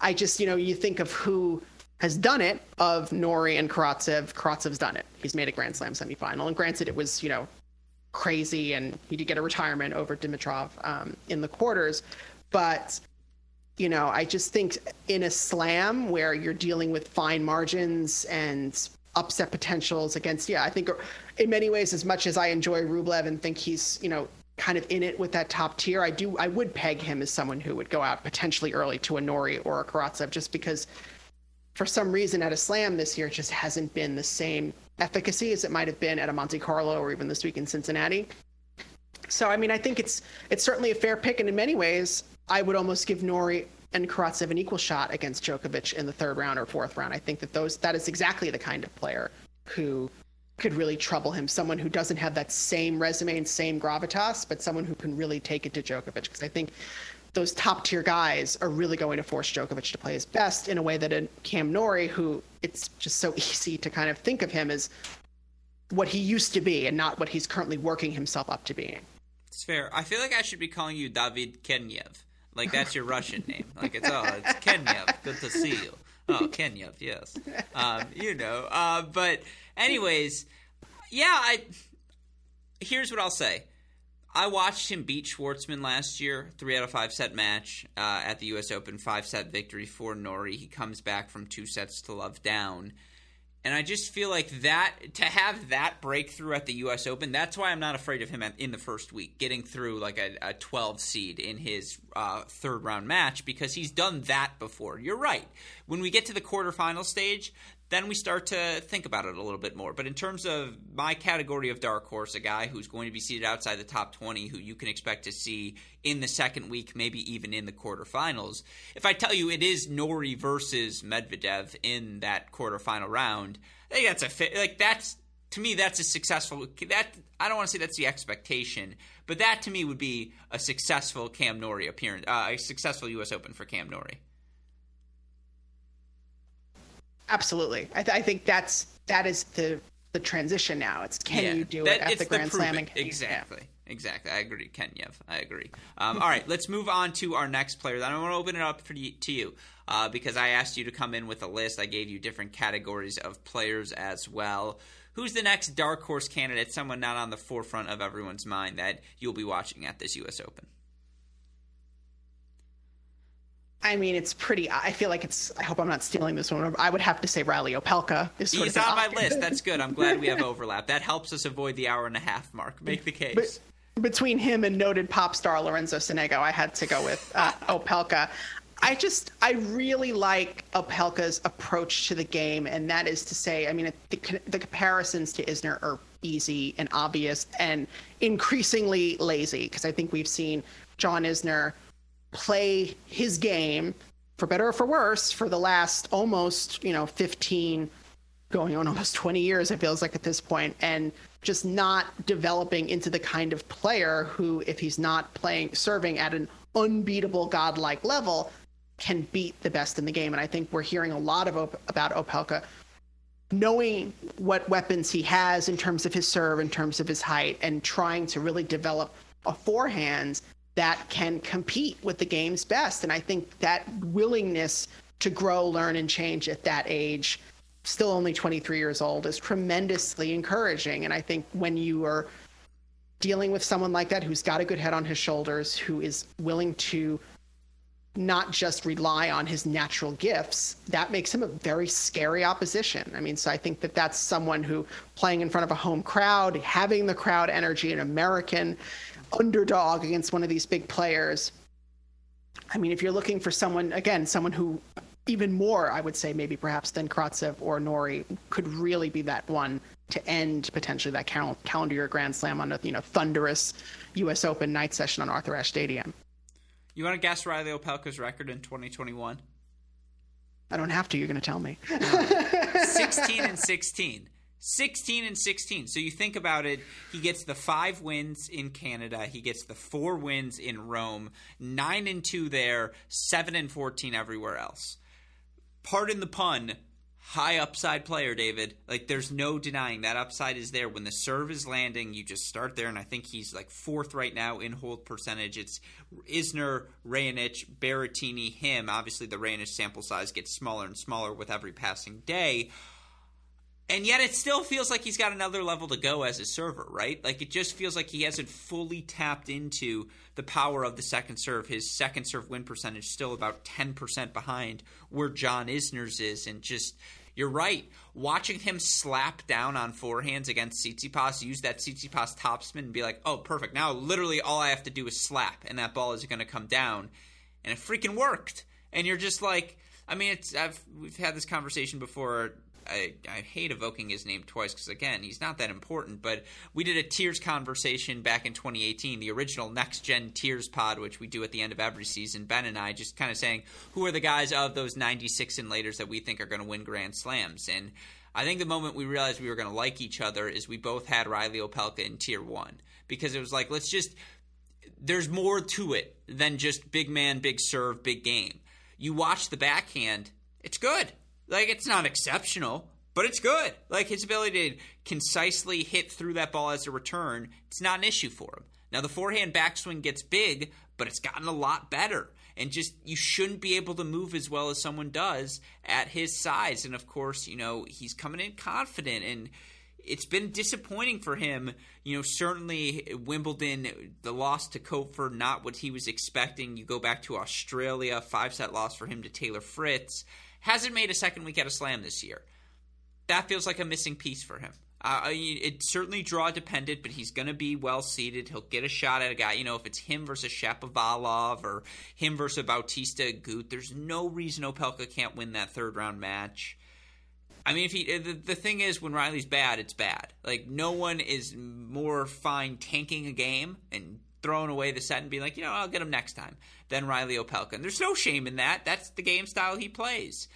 I just, you know, you think of who has done it of Norrie and Karatsev. Karatsev's done it. He's made a Grand Slam semifinal. And granted, it was, you know, crazy and he did get a retirement over Dimitrov um, in the quarters. But, you know, I just think in a slam where you're dealing with fine margins and upset potentials against, yeah, I think in many ways, as much as I enjoy Rublev and think he's, you know, kind of in it with that top tier, I do, I would peg him as someone who would go out potentially early to a Norrie or a Karatsev just because for some reason at a slam this year, just hasn't been the same efficacy as it might have been at a Monte Carlo or even this week in Cincinnati. So, I mean, I think it's it's certainly a fair pick, and in many ways, I would almost give Norrie and Karatsev an equal shot against Djokovic in the third round or fourth round. I think that those that is exactly the kind of player who could really trouble him. Someone who doesn't have that same resume and same gravitas, but someone who can really take it to Djokovic. Because I think those top tier guys are really going to force Djokovic to play his best in a way that a Cam Norrie, who it's just so easy to kind of think of him as what he used to be and not what he's currently working himself up to being. It's fair. I feel like I should be calling you David Kenyev. Like that's your Russian name. Like it's oh, it's Kenyev. Good to see you. Oh, Kenyev. Yes. Um, you know. Uh, but anyways, yeah. I here's what I'll say. I watched him beat Schwartzman last year, three out of five set match uh, at the U.S. Open, five set victory for Norrie. He comes back from two sets to love down. And I just feel like that to have that breakthrough at the U.S. Open, that's why I'm not afraid of him in the first week, getting through like a, a 12 seed in his uh, third round match because he's done that before. You're right. When we get to the quarterfinal stage, then we start to think about it a little bit more. But in terms of my category of dark horse, a guy who's going to be seated outside the top 20, who you can expect to see in the second week, maybe even in the quarterfinals, if I tell you it is Norrie versus Medvedev in that quarterfinal round, I think that's a fit. Like that's to me, that's a successful. That I don't want to say that's the expectation, but that to me would be a successful Cam Norrie appearance, uh, a successful U.S. Open for Cam Norrie. Absolutely. I, th- I, think that's that is the the transition now. It's can yeah, you do that, it at the Grand Slam? And exactly. You, yeah. Exactly. I agree. Kenyev. I agree. Um, all right. Let's move on to our next player. Then I want to open it up for you, to you uh, because I asked you to come in with a list. I gave you different categories of players as well. Who's the next dark horse candidate? Someone not on the forefront of everyone's mind that you'll be watching at this U.S. Open. I mean, it's pretty. I feel like it's. I hope I'm not stealing this one. I would have to say Reilly Opelka is. He's on my list. That's good. I'm glad we have overlap. That helps us avoid the hour and a half mark. Make the case. But between him and noted pop star Lorenzo Sonego, I had to go with uh, Opelka. I just, I really like Opelka's approach to the game, and that is to say, I mean, the, the comparisons to Isner are easy and obvious and increasingly lazy because I think we've seen John Isner play his game for better or for worse for the last almost you know 15 going on almost 20 years it feels like at this point and just not developing into the kind of player who if he's not playing serving at an unbeatable godlike level can beat the best in the game. And i think we're hearing a lot of op- about opelka knowing what weapons he has in terms of his serve in terms of his height and trying to really develop a forehand that can compete with the game's best. And I think that willingness to grow, learn, and change at that age, still only 23 years old, is tremendously encouraging. And I think when you are dealing with someone like that who's got a good head on his shoulders, who is willing to not just rely on his natural gifts, that makes him a very scary opposition. I mean, so I think that that's someone who playing in front of a home crowd, having the crowd energy, an American underdog against one of these big players. I mean, if you're looking for someone, again, someone who even more, I would say, maybe perhaps than Karatsev or Norrie could really be that one to end potentially that cal- calendar year Grand Slam on a you know thunderous U.S. Open night session on Arthur Ashe Stadium. You want to guess Reilly Opelka's record in 2021? I don't have to. You're going to tell me. 16 and 16. 16 and 16. So you think about it, he gets the 5 wins in Canada, he gets the 4 wins in Rome, 9 and 2 there, 7 and 14 everywhere else. Pardon the pun, high upside player, David. Like there's no denying that upside is there. When the serve is landing, you just start there, and I think he's like fourth right now in hold percentage. It's Isner, Raonic, Berrettini, him. Obviously, the Raonic sample size gets smaller and smaller with every passing day. And yet it still feels like he's got another level to go as a server, right? Like it just feels like he hasn't fully tapped into the power of the second serve. His second serve win percentage still about 10% behind where John Isner's is and just you're right. Watching him slap down on forehands against Tsitsipas, use that Tsitsipas topspin and be like, "Oh, perfect. Now literally all I have to do is slap and that ball is going to come down." And it freaking worked. And you're just like I mean, it's I've we've had this conversation before I, I hate evoking his name twice because again he's not that important. But we did a tiers conversation back in 2018, the original next gen tiers pod, which we do at the end of every season. Ben and I just kind of saying who are the guys of those 96 and laters that we think are going to win Grand Slams and. I think the moment we realized we were going to like each other is we both had Reilly Opelka in tier one because it was like let's just there's more to it than just big man, big serve, big game. You watch the backhand, it's good. Like it's not exceptional, but it's good. Like his ability to concisely hit through that ball as a return, it's not an issue for him. Now the forehand backswing gets big, but it's gotten a lot better. And just you shouldn't be able to move as well as someone does at his size. And of course, you know, he's coming in confident and it's been disappointing for him. You know, certainly Wimbledon, the loss to Koepfer, not what he was expecting. You go back to Australia, five set loss for him to Taylor Fritz hasn't made a second week at a slam this year. That feels like a missing piece for him. Uh, it's certainly draw dependent, but he's going to be well seated. He'll get a shot at a guy. You know, if it's him versus Shapovalov or him versus Bautista Agut, there's no reason Opelka can't win that third round match. I mean, if he the, the thing is, when Reilly's bad, it's bad. Like no one is more fine tanking a game and throwing away the set and being like, you know, I'll get him next time than Reilly Opelka. And there's no shame in that. That's the game style he plays.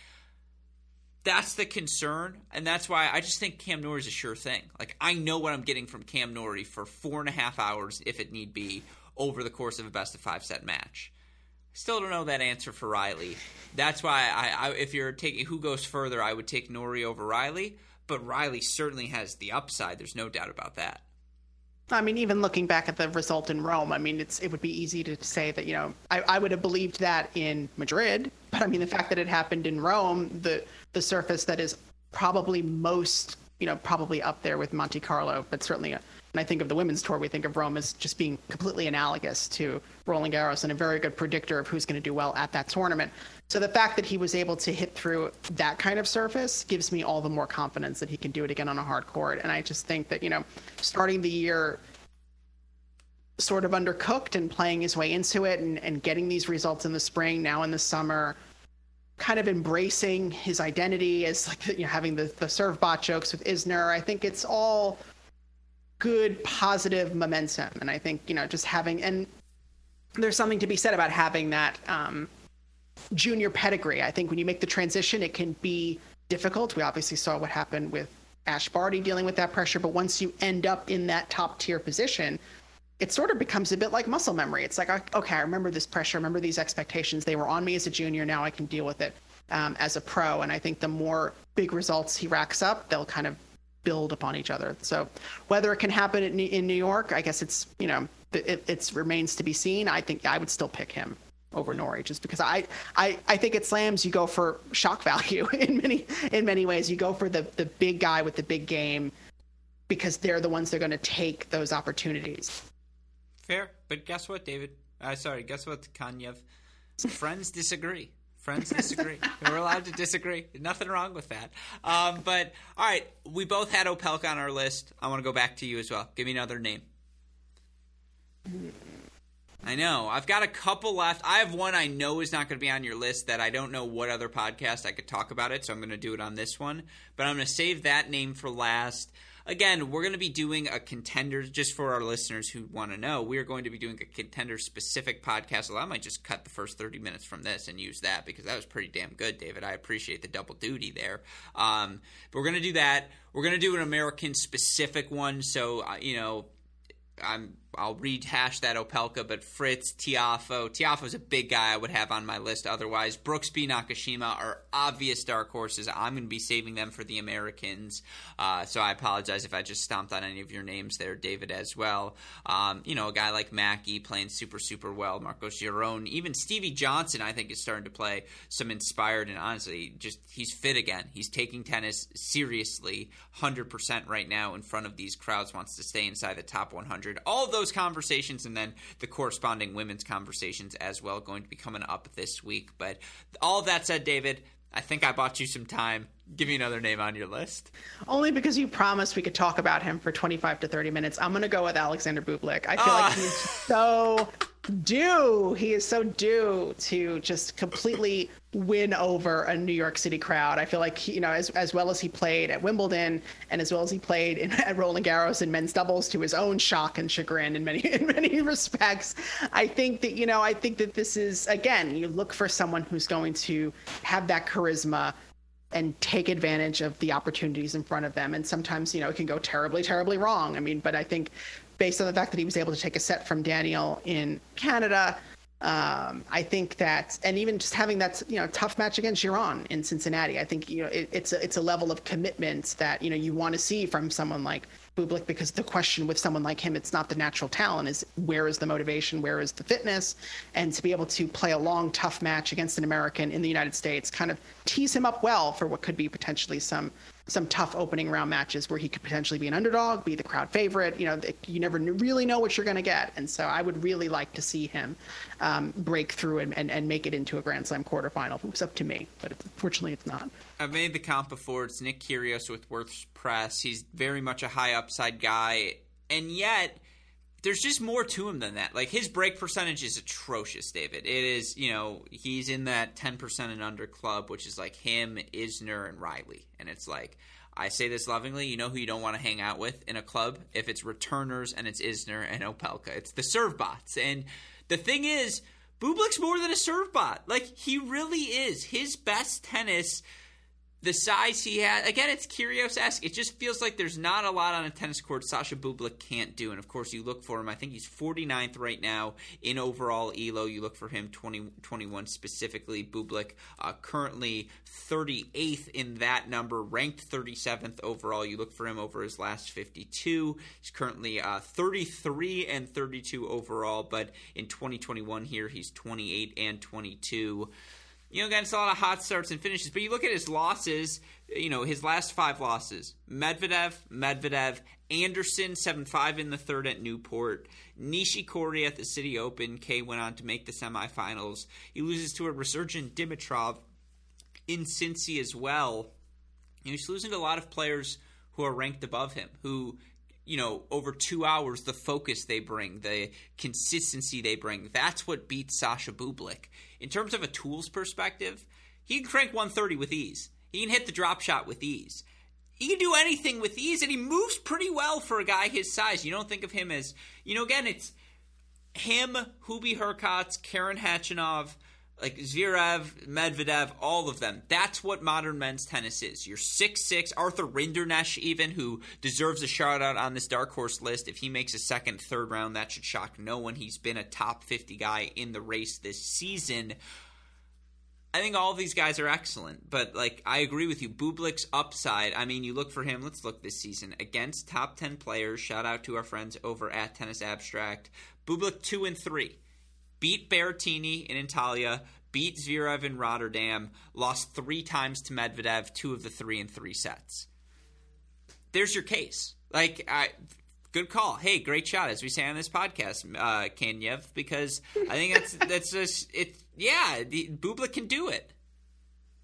That's the concern, and that's why I just think Cam Norrie is a sure thing. Like I know what I'm getting from Cam Norrie for four and a half hours, if it need be, over the course of a best of five set match. Still don't know that answer for Reilly. That's why I, I if you're taking who goes further, I would take Norrie over Reilly. But Reilly certainly has the upside. There's no doubt about that. I mean, even looking back at the result in Rome, I mean, it's it would be easy to say that you know I, I would have believed that in Madrid, but I mean the fact that it happened in Rome, the the surface that is probably most you know probably up there with Monte Carlo, but certainly a, and I think of the women's tour, we think of Rome as just being completely analogous to Roland Garros and a very good predictor of who's going to do well at that tournament. So the fact that he was able to hit through that kind of surface gives me all the more confidence that he can do it again on a hard court. And I just think that, you know, starting the year sort of undercooked and playing his way into it and, and getting these results in the spring, now in the summer, kind of embracing his identity as like you know, having the, the serve bot jokes with Isner. I think it's all good positive momentum. And I think, you know, just having and there's something to be said about having that um, junior pedigree. I think when you make the transition, it can be difficult. We obviously saw what happened with Ash Barty dealing with that pressure, but once you end up in that top tier position, it sort of becomes a bit like muscle memory. It's like, okay, I remember this pressure, remember these expectations. They were on me as a junior. Now I can deal with it um, as a pro. And I think the more big results he racks up, they'll kind of build upon each other. So whether it can happen in, in New York, I guess it's, you know, it it's remains to be seen. I think I would still pick him over Norrie just because I, I, I think at slams you go for shock value in many in many ways. You go for the the big guy with the big game because they're the ones that are going to take those opportunities. Fair, but guess what, David? Uh, sorry, guess what, Kanyev? Friends disagree. Friends disagree. We're allowed to disagree. Nothing wrong with that. Um, but all right, we both had Opelka on our list. I want to go back to you as well. Give me another name. I know. I've got a couple left. I have one I know is not going to be on your list that I don't know what other podcast I could talk about it, so I'm going to do it on this one. But I'm going to save that name for last. Again, we're going to be doing a contender just for our listeners who want to know. We are going to be doing a contender specific podcast. Well, I might just cut the first 30 minutes from this and use that because that was pretty damn good, David. I appreciate the double duty there. Um, but we're going to do that. We're going to do an American specific one. So, uh, you know, I'm I'll rehash that Opelka, but Fritz, Tiafoe. Tiafoe's a big guy I would have on my list otherwise. Brooksby, Nakashima are obvious dark horses. I'm going to be saving them for the Americans. Uh, so I apologize if I just stomped on any of your names there, David, as well. Um, you know, a guy like Mackie playing super, super well. Marcos Giron. Even Stevie Johnson, I think, is starting to play some inspired and honestly, just he's fit again. He's taking tennis seriously, 100% right now in front of these crowds, wants to stay inside the top 100. All of those conversations and then the corresponding women's conversations as well going to be coming up this week. But all that said, David, I think I bought you some time. Give me another name on your list. Only because you promised we could talk about him for 25 to 30 minutes. I'm going to go with Alexander Bublik. I feel uh. like ah. he's so due. He is so due to just completely win over a New York City crowd. I feel like he, you know, as as well as he played at Wimbledon and as well as he played in, at Roland Garros in men's doubles, to his own shock and chagrin in many in many respects. I think that you know, I think that this is again, you look for someone who's going to have that charisma and take advantage of the opportunities in front of them. And sometimes, you know, it can go terribly, terribly wrong. I mean, but I think based on the fact that he was able to take a set from Daniel in Canada. Um, I think that, and even just having that, you know, tough match against Giron in Cincinnati, I think you know it, it's a it's a level of commitment that you know you want to see from someone like Bublik because the question with someone like him, it's not the natural talent, is where is the motivation, where is the fitness, and to be able to play a long, tough match against an American in the United States kind of tease him up well for what could be potentially some some tough opening round matches where he could potentially be an underdog, be the crowd favorite. You know, you never really know what you're going to get. And so I would really like to see him um, break through and, and, and make it into a Grand Slam quarterfinal. It was up to me, but it's, unfortunately it's not. I've made the comp before. It's Nick Kyrgios with WordPress. He's very much a high upside guy. And yet, there's just more to him than that. Like his break percentage is atrocious, David. It is, you know, he's in that 10% and under club, which is like him, Isner, and Reilly. And it's like, I say this lovingly, you know who you don't want to hang out with in a club? If it's returners and it's Isner and Opelka. It's the serve bots. And the thing is, Bublik's more than a serve bot. Like, he really is. His best tennis – the size he has. Again, it's Kyrgios esque. It just feels like there's not a lot on a tennis court Sasha Bublik can't do. And of course, you look for him. I think he's 49th right now in overall ELO. You look for him 20, 21 specifically. Bublik uh, currently 38th in that number, ranked 37th overall. You look for him over his last 52. He's currently uh, 33 and 32 overall, but in 2021 here, he's 28 and 22 you know, against a lot of hot starts and finishes. But you look at his losses, you know, his last five losses Medvedev, Medvedev, Anderson, 7 5 in the third at Newport, Nishikori at the City Open. Kei went on to make the semifinals. He loses to a resurgent Dimitrov in Cincy as well. You know, he's losing to a lot of players who are ranked above him, who you know, over two hours, the focus they bring, the consistency they bring, that's what beats Sasha Bublik. In terms of a tools perspective, he can crank 130 with ease. He can hit the drop shot with ease. He can do anything with ease, and he moves pretty well for a guy his size. You don't think of him as, you know, again, it's him, Hubie Hurkacz, Karen Khachanov, like Zverev, Medvedev, all of them. That's what modern men's tennis is. You're six six. Arthur Rinderknech, even who deserves a shout out on this dark horse list. If he makes a second, third round, that should shock no one. He's been a top fifty guy in the race this season. I think all these guys are excellent, but like I agree with you, Bublik's upside. I mean, you look for him. Let's look this season against top ten players. Shout out to our friends over at Tennis Abstract. Bublik two and three beat Berrettini in Antalya, beat Zverev in Rotterdam, lost three times to Medvedev, two of the three in three sets. There's your case. Like, I, good call. Hey, great shot, as we say on this podcast, uh, Kanyev, because I think that's that's just it. Yeah, the, Bublik can do it.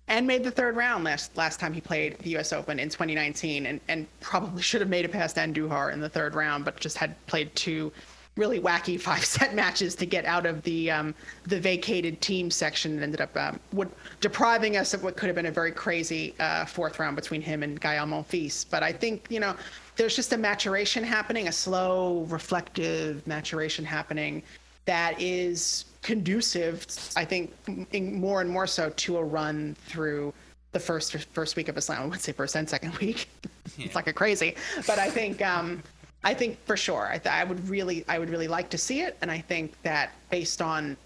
And made the third round last last time he played the U.S. Open in 2019, and, and probably should have made it past Andujar in the third round, but just had played two really wacky five set matches to get out of the um, the vacated Thiem section and ended up um, would, depriving us of what could have been a very crazy uh, fourth round between him and Gael Monfils. But I think you know there's just a maturation happening, a slow, reflective maturation happening that is conducive, I think, more and more so to a run through the first first week of a slam. I would say first and second week. Yeah. it's like a crazy, but I think. Um, I think for sure. I, th- I would really, I would really like to see it, and I think that based on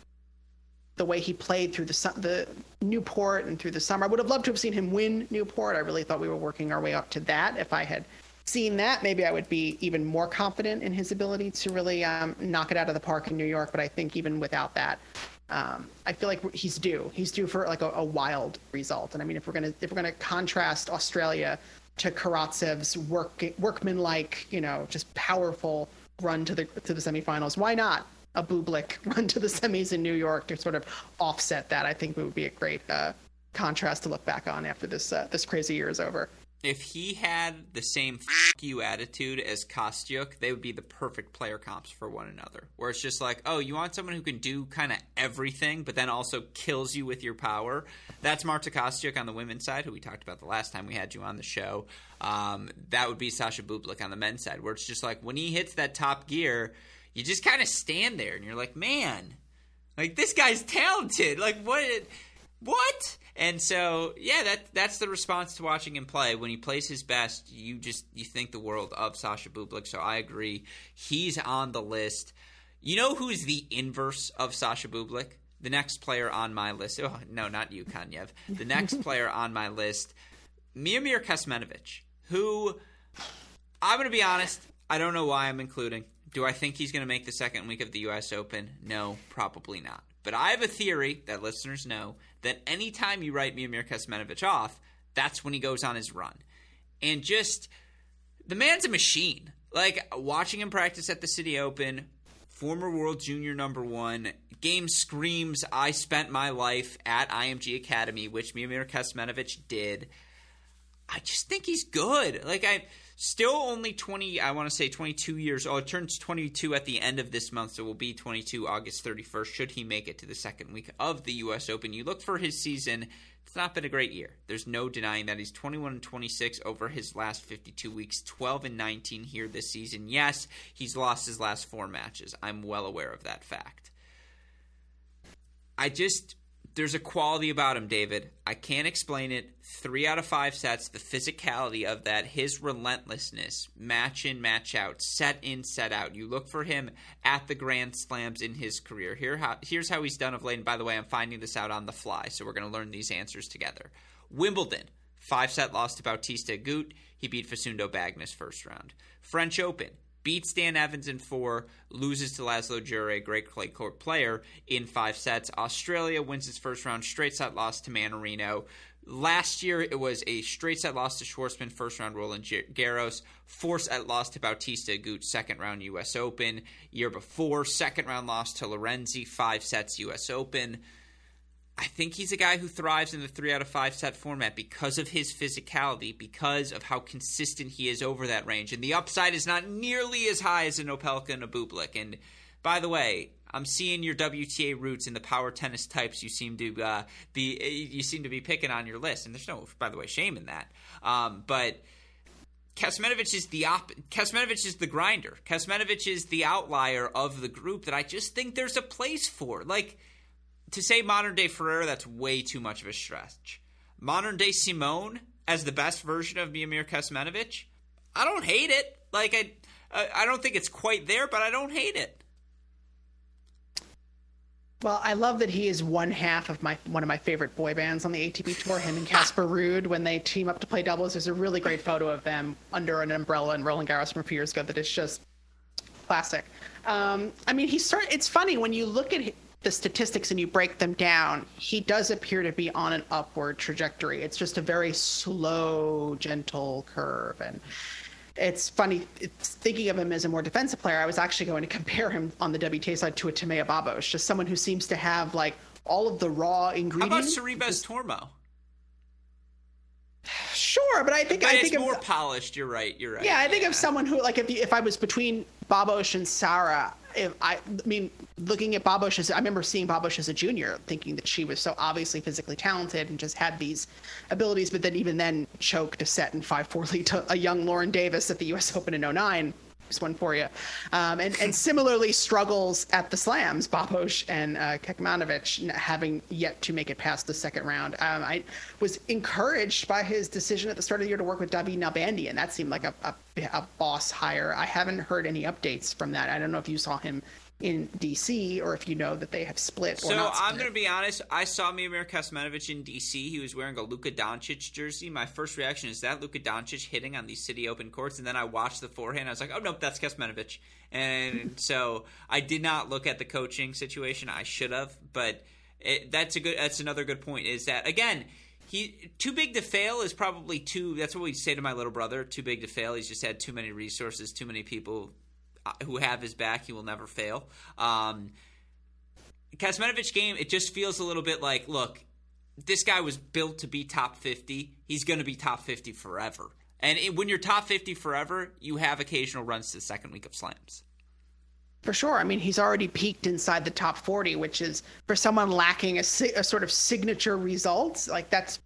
the way he played through the the Newport and through the summer, I would have loved to have seen him win Newport. I really thought we were working our way up to that. If I had seen that, maybe I would be even more confident in his ability to really um, knock it out of the park in New York. But I think even without that, um, I feel like he's due. He's due for like a, a, wild result. And I mean, if we're gonna if we're gonna contrast Australia to Karatsev's work workmanlike, you know, just powerful run to the to the semifinals, why not a Bublik run to the semis in New York to sort of offset that? I think it would be a great uh, contrast to look back on after this uh, this crazy year is over if he had the same fuck you attitude as Kostyuk, they would be the perfect player comps for one another. Where it's just like, oh, you want someone who can do kind of everything, but then also kills you with your power. That's Marta Kostyuk on the women's side, who we talked about the last time we had you on the show. Um, that would be Sasha Bublik on the men's side, where it's just like when he hits that top gear, you just kind of stand there and you're like, man, like this guy's talented. Like what? What? And so, yeah, that that's the response to watching him play. When he plays his best, you just you think the world of Sasha Bublik. So I agree, he's on the list. You know who's the inverse of Sasha Bublik? The next player on my list. Oh, no, not you, Kanyev. The next player on my list, Miomir Kecmanovic, who I'm going to be honest, I don't know why I'm including. Do I think he's going to make the second week of the U.S. Open? No, probably not. But I have a theory that listeners know that anytime you write Miomir Kecmanovic off, that's when he goes on his run. And just the man's a machine. Like watching him practice at the City Open, former world junior number one, game screams, I spent my life at IMG Academy, which Miomir Kecmanovic did. I just think he's good. Like I Still only 20, I want to say 22 years oh, old. Turns 22 at the end of this month, so it will be 22 August 31st, should he make it to the second week of the U.S. Open. You look for his season, it's not been a great year. There's no denying that. He's 21 and 26 over his last 52 weeks, 12 and 19 here this season. Yes, he's lost his last four matches. I'm well aware of that fact. I just there's a quality about him, David. I can't explain it. Three out of five sets, the physicality of that, his relentlessness, match in, match out, set in, set out. You look for him at the Grand Slams in his career. Here, how, here's how he's done of late. And by the way, I'm finding this out on the fly, so we're going to learn these answers together. Wimbledon, five set loss to Bautista Agut. He beat Facundo Bagnis first round. French Open, beats Dan Evans in four, loses to Laslo Djere, great clay court player, in five sets. Australia wins its first round, straight set loss to Mannarino. Last year, it was a straight set loss to Schwartzman, first round Roland Garros, four set loss to Bautista Agut, second round U.S. Open. Year before, second round loss to Lorenzi, five sets U.S. Open. I think he's a guy who thrives in the three out of five set format because of his physicality, because of how consistent he is over that range. And the upside is not nearly as high as an Opelka and a Bublik. And by the way, I'm seeing your WTA roots in the power tennis types you seem to uh, be you seem to be picking on your list, and there's no, by the way, shame in that. Um, but Kecmanovic is the op- Kecmanovic is the grinder. Kecmanovic is the outlier of the group that I just think there's a place for. Like to say modern day Ferrer, that's way too much of a stretch. Modern day Simon as the best version of Miomir Kecmanovic, I don't hate it. Like I, I don't think it's quite there, but I don't hate it. Well, I love that he is one half of my one of my favorite boy bands on the ATP tour. Him and Casper Ruud when they team up to play doubles. There's a really great photo of them under an umbrella in Roland Garros from a few years ago that is just classic. Um, I mean, he start. It's funny when you look at the statistics and you break them down, he does appear to be on an upward trajectory. It's just a very slow, gentle curve. And it's funny, it's thinking of him as a more defensive player, I was actually going to compare him on the WTA side to a Timea Babos, just someone who seems to have like all of the raw ingredients. How about Sorribes Tormo? Sure, but I think but I it's think more of, polished. You're right. You're right. Yeah, I think yeah. of someone who like if if I was between Babos and Sarah, if I, I mean, looking at Babos as I remember seeing Babos as a junior, thinking that she was so obviously physically talented and just had these abilities, but then even then choked a set in five four lead to a young Lauren Davis at the U.S. Open in 09. One for you. Um, and, and similarly struggles at the slams, Babos and uh, Kecmanovic having yet to make it past the second round. Um, I was encouraged by his decision at the start of the year to work with David Nalbandian. That seemed like a, a, a boss hire. I haven't heard any updates from that. I don't know if you saw him in DC, or if you know that they have split. so I'm going to be honest. I saw Miomir Kecmanovic in DC. He was wearing a Luka Doncic jersey. My first reaction is that Luka Doncic hitting on these City Open courts, and then I watched the forehand. I was like, oh nope, that's Kecmanovic. And so I did not look at the coaching situation. I should have, but it, that's a good. That's another good point. Is that again? He too big to fail is probably too. That's what we say to my little brother. Too big to fail. He's just had too many resources, too many people who have his back. He will never fail. Um, Kecmanovic game, it just feels a little bit like, look, this guy was built to be top 50. He's going to be top 50 forever. And it, when you're top 50 forever, you have occasional runs to the second week of slams. For sure. I mean, he's already peaked inside the top 40, which is for someone lacking a, a sort of signature results. Like that's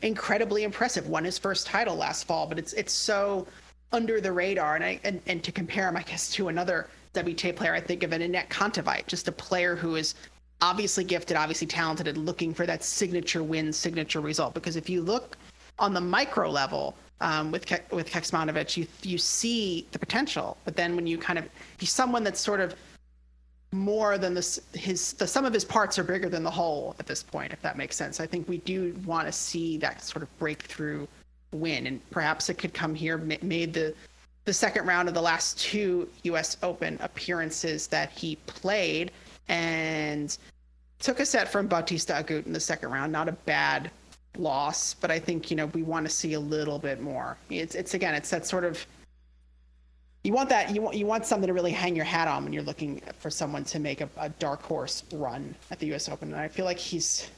incredibly impressive. Won his first title last fall, but it's it's so under the radar. And I and, and to compare him, I guess, to another WTA player, I think of an Anett Kontaveit, just a player who is obviously gifted, obviously talented, and looking for that signature win, signature result. Because if you look on the micro level um, with Ke- with you you see the potential, but then when you kind of he's someone that's sort of more than this his the sum of his parts are bigger than the whole at this point if that makes sense i think we do want to see that sort of breakthrough win, and perhaps it could come here. Made the the second round of the last two U.S. Open appearances that he played, and took a set from Bautista Agut in the second round. Not a bad loss, but I think you know we want to see a little bit more. It's it's again, it's that sort of you want that you want you want something to really hang your hat on when you're looking for someone to make a, a dark horse run at the U.S. Open, and I feel like he's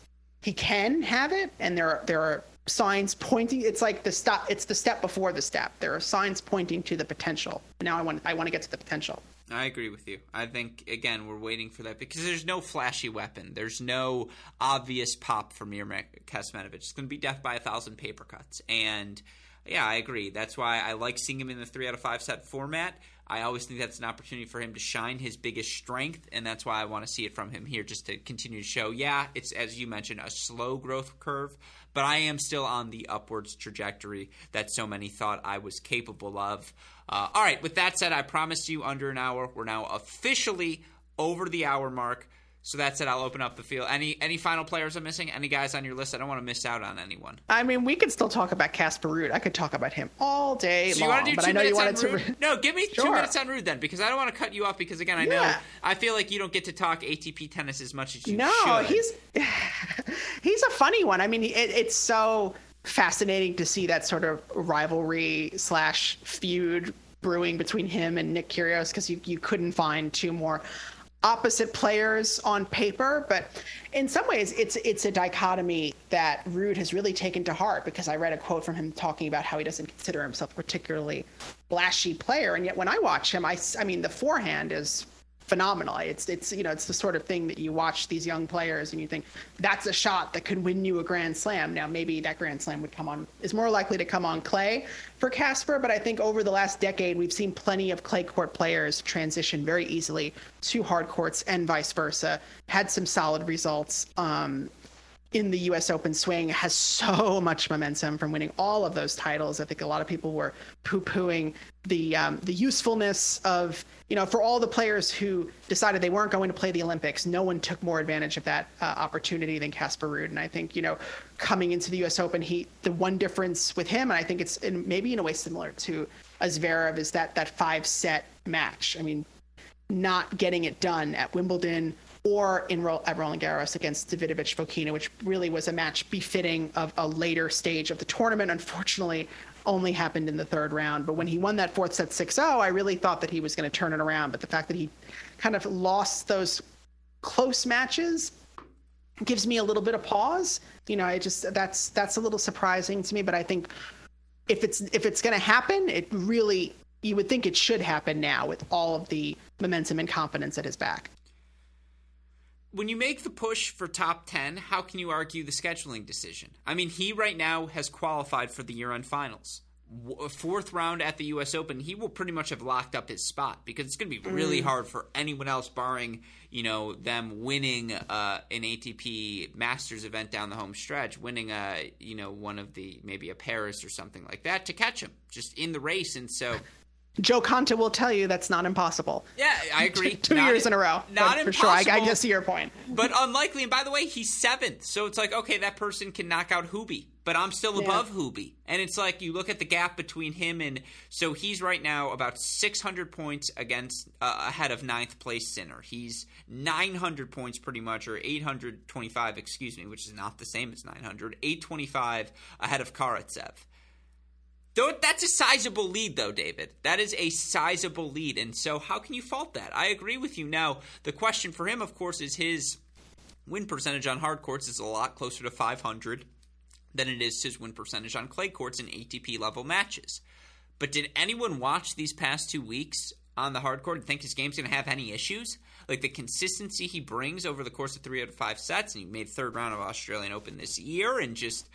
he can have it, and there are, there are signs pointing it's like the step it's the step before the step. There are signs pointing to the potential. Now i want i want to get to the potential. I agree with you. I think again we're waiting for that because there's no flashy weapon. There's no obvious pop for mir Kecmanovic. it's going to be death by a thousand paper cuts. And yeah i agree. That's why i like seeing him in the three out of five set format. I always think that's an opportunity for him to shine his biggest strength, and that's why I want to see it from him here, just to continue to show. Yeah, it's as you mentioned, a slow growth curve, but I am still on the upwards trajectory that so many thought I was capable of. Uh, all right, with that said, I promised you under an hour. We're now officially over the hour mark. So that's it. I'll open up the field. Any any final players I'm missing? Any guys on your list? I don't want to miss out on anyone. I mean, we could still talk about Casper Ruud. I could talk about him all day so long. You want to do two minutes on Ruud? no, give me sure. two minutes on Ruud then, because I don't want to cut you off. Because again, I know. I feel like you don't get to talk ATP tennis as much as you no, should. he's he's a funny one. I mean, it, it's so fascinating to see that sort of rivalry slash feud brewing between him and Nick Kyrgios because you, you couldn't find two more opposite players on paper, but in some ways it's it's a dichotomy that Ruud has really taken to heart because I read a quote from him talking about how he doesn't consider himself a particularly flashy player, and yet when I watch him, I I mean the forehand is phenomenal. It's it's you know it's the sort of thing that you watch these young players and you think that's a shot that could win you a grand slam. Now maybe that grand slam would come on is more likely to come on clay for Casper, but I think over the last decade we've seen plenty of clay court players transition very easily to hard courts and vice versa. Had some solid results. Um, in the U.S. Open swing has so much momentum from winning all of those titles. I think a lot of people were poo-pooing the um, the usefulness of you know for all the players who decided they weren't going to play the Olympics. No one took more advantage of that uh, opportunity than Casper Ruud. And I think you know coming into the U.S. Open, he the one difference with him, and I think it's in, maybe in a way similar to Zverev, is that that five set match. I mean, not getting it done at Wimbledon or in at Roland Garros against Davidovich Fokina, which really was a match befitting of a later stage of the tournament. Unfortunately, only happened in the third round. But when he won that fourth set 6 0, I really thought that he was going to turn it around. But the fact that he kind of lost those close matches gives me a little bit of pause. You know, I just that's that's a little surprising to me. But I think if it's if it's going to happen, it really you would think it should happen now with all of the momentum and confidence at his back when you make the push for top 10, how can you argue the scheduling decision? I mean, he right now has qualified for the year end finals. fourth round at the U.S. Open, he will pretty much have locked up his spot because it's going to be really mm. hard for anyone else, barring you know them winning uh, an ATP Masters event down the home stretch, winning a you know one of the maybe a Paris or something like that to catch him just in the race, and so. Jo Konta will tell you that's not impossible. Yeah, I agree. Two, two years in a row. Not for sure. I, I just see your point. But unlikely. And by the way, he's seventh, so it's like okay, that person can knock out Hubie but I'm still above yeah. Hubie. And it's like you look at the gap between him and so he's right now about 600 points against uh, ahead of ninth place Sinner. He's 900 points pretty much, or 825, excuse me, which is not the same as 900. 825 ahead of Karatsev. Though that's a sizable lead, though, David. That is a sizable lead, and so how can you fault that? I agree with you. Now, the question for him, of course, is his win percentage on hard courts is a lot closer to 500 than it is his win percentage on clay courts in ATP level matches. But did anyone watch these past two weeks on the hard court and think his game's going to have any issues? Like the consistency he brings over the course of three out of five sets, and he made third round of Australian Open this year, and just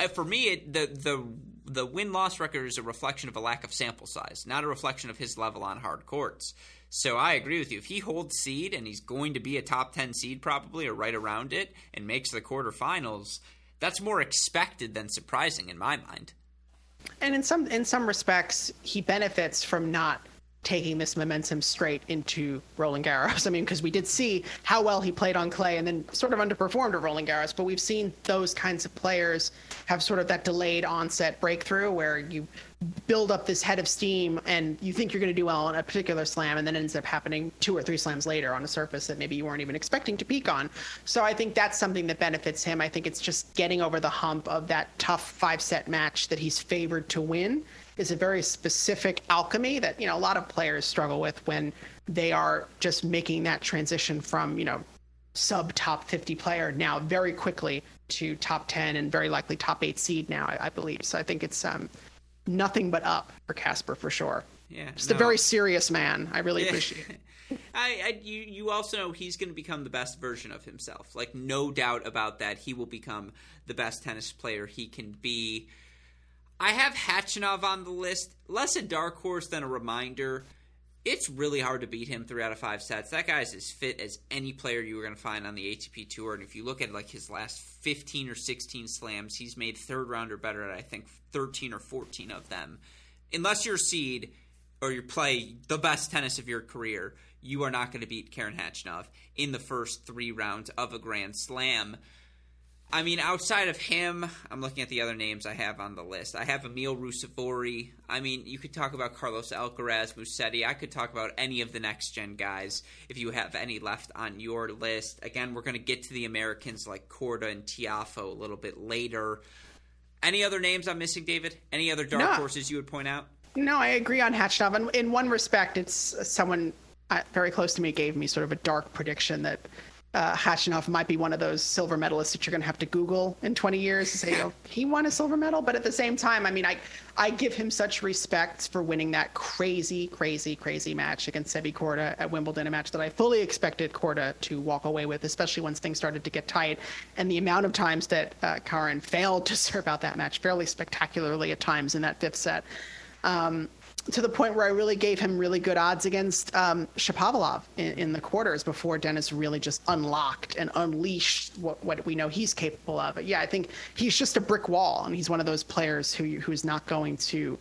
Uh, for me, it, the the the win loss record is a reflection of a lack of sample size, not a reflection of his level on hard courts. So I agree with you. If he holds seed and he's going to be a top ten seed probably or right around it, and makes the quarterfinals that's more expected than surprising in my mind. And in some in some respects, he benefits from not taking this momentum straight into Roland Garros. I mean, because we did see how well he played on clay and then sort of underperformed at Roland Garros, but we've seen those kinds of players have sort of that delayed onset breakthrough where you build up this head of steam and you think you're going to do well on a particular slam and then it ends up happening two or three slams later on a surface that maybe you weren't even expecting to peak on. So I think that's something that benefits him. I think it's just getting over the hump of that tough five set match that he's favored to win is a very specific alchemy that you know a lot of players struggle with when they are just making that transition from you know sub top 50 player now very quickly to top 10 and very likely top 8 seed now I, I believe so I think it's um, nothing but up for Casper for sure yeah just no. a very serious man I really yeah. appreciate it I, I, you you also know he's going to become the best version of himself. Like no doubt about that. He will become the best tennis player he can be. I have Khachanov on the list, less a dark horse than a reminder. It's really hard to beat him three out of five sets. That guy's as fit as any player you were going to find on the ATP tour. And if you look at like his last 15 or 16 slams, he's made third round or better at I think 13 or 14 of them. Unless you're seed or you play the best tennis of your career, you are not going to beat Karen Khachanov in the first three rounds of a Grand Slam. I mean, outside of him, I'm looking at the other names I have on the list. I have Emil Ruusuvuori. I mean, you could talk about Carlos Alcaraz, Musetti. I could talk about any of the next gen guys if you have any left on your list. Again, we're going to get to the Americans like Korda and Tiafoe a little bit later. Any other names I'm missing, David? Any other dark no. horses you would point out? No, I agree on Khachanov. In, in one respect, it's someone uh, very close to me gave me sort of a dark prediction that uh, might be one of those silver medalists that you're going to have to Google in 20 years to say, oh, he won a silver medal. But at the same time, I mean, I, I give him such respect for winning that crazy, crazy, crazy match against Sebi Korda at Wimbledon, a match that I fully expected Korda to walk away with, especially once things started to get tight. And the amount of times that uh, Karen failed to serve out that match fairly spectacularly at times in that fifth set. Um, to the point where I really gave him really good odds against um, Shapovalov in, in, the quarters before Denis really just unlocked and unleashed what, what we know he's capable of. But yeah, I think he's just a brick wall, and he's one of those players who who's not going to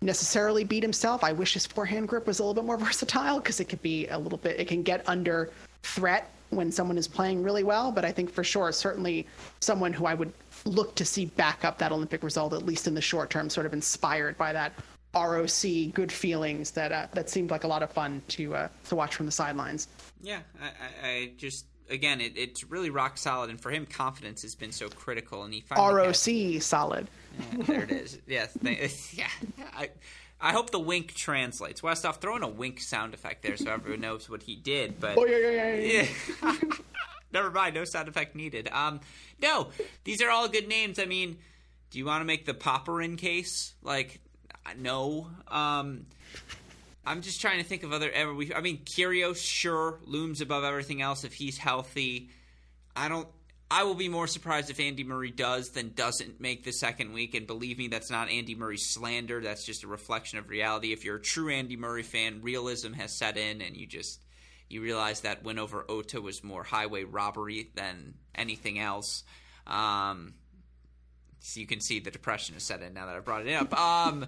necessarily beat himself. I wish his forehand grip was a little bit more versatile because it could be a little bit, it can get under threat when someone is playing really well. But I think for sure, certainly someone who I would look to see back up that Olympic result, at least in the short term, sort of inspired by that ROC good feelings that uh, that seemed like a lot of fun to uh, to watch from the sidelines. Yeah, I, I just again it, it's really rock solid, and for him, confidence has been so critical, and he finally ROC had, solid. Yeah, there it is. yes, yeah. I, I hope the wink translates. Westhoff, throw in a wink sound effect there so everyone knows what he did. But oh, yeah, yeah, yeah. yeah. Never mind, no sound effect needed. Um, no, these are all good names. I mean, do you want to make the Popyrin case? Like, no. Um, I'm just trying to think of other. ever. I mean, Kyrgios sure looms above everything else if he's healthy. I don't. I will be more surprised if Andy Murray does than doesn't make the second week. And believe me, that's not Andy Murray slander. That's just a reflection of reality. If you're a true Andy Murray fan, realism has set in, and you just you realize that win over Otte was more highway robbery than anything else. Um, so you can see the depression has set in now that I brought it up. Um,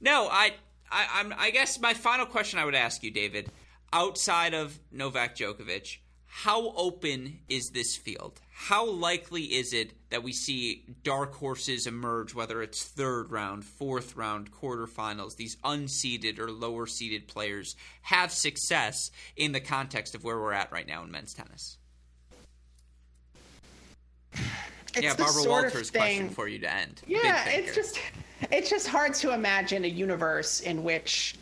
no, I, I, I'm, I guess my final question I would ask you, David, outside of Novak Djokovic, how open is this field? How likely is it that we see dark horses emerge, whether it's third round, fourth round, quarterfinals, these unseeded or lower seeded players have success in the context of where we're at right now in men's tennis? It's yeah, Barbara Walters question for you to end. Yeah, it's just it's just hard to imagine a universe in which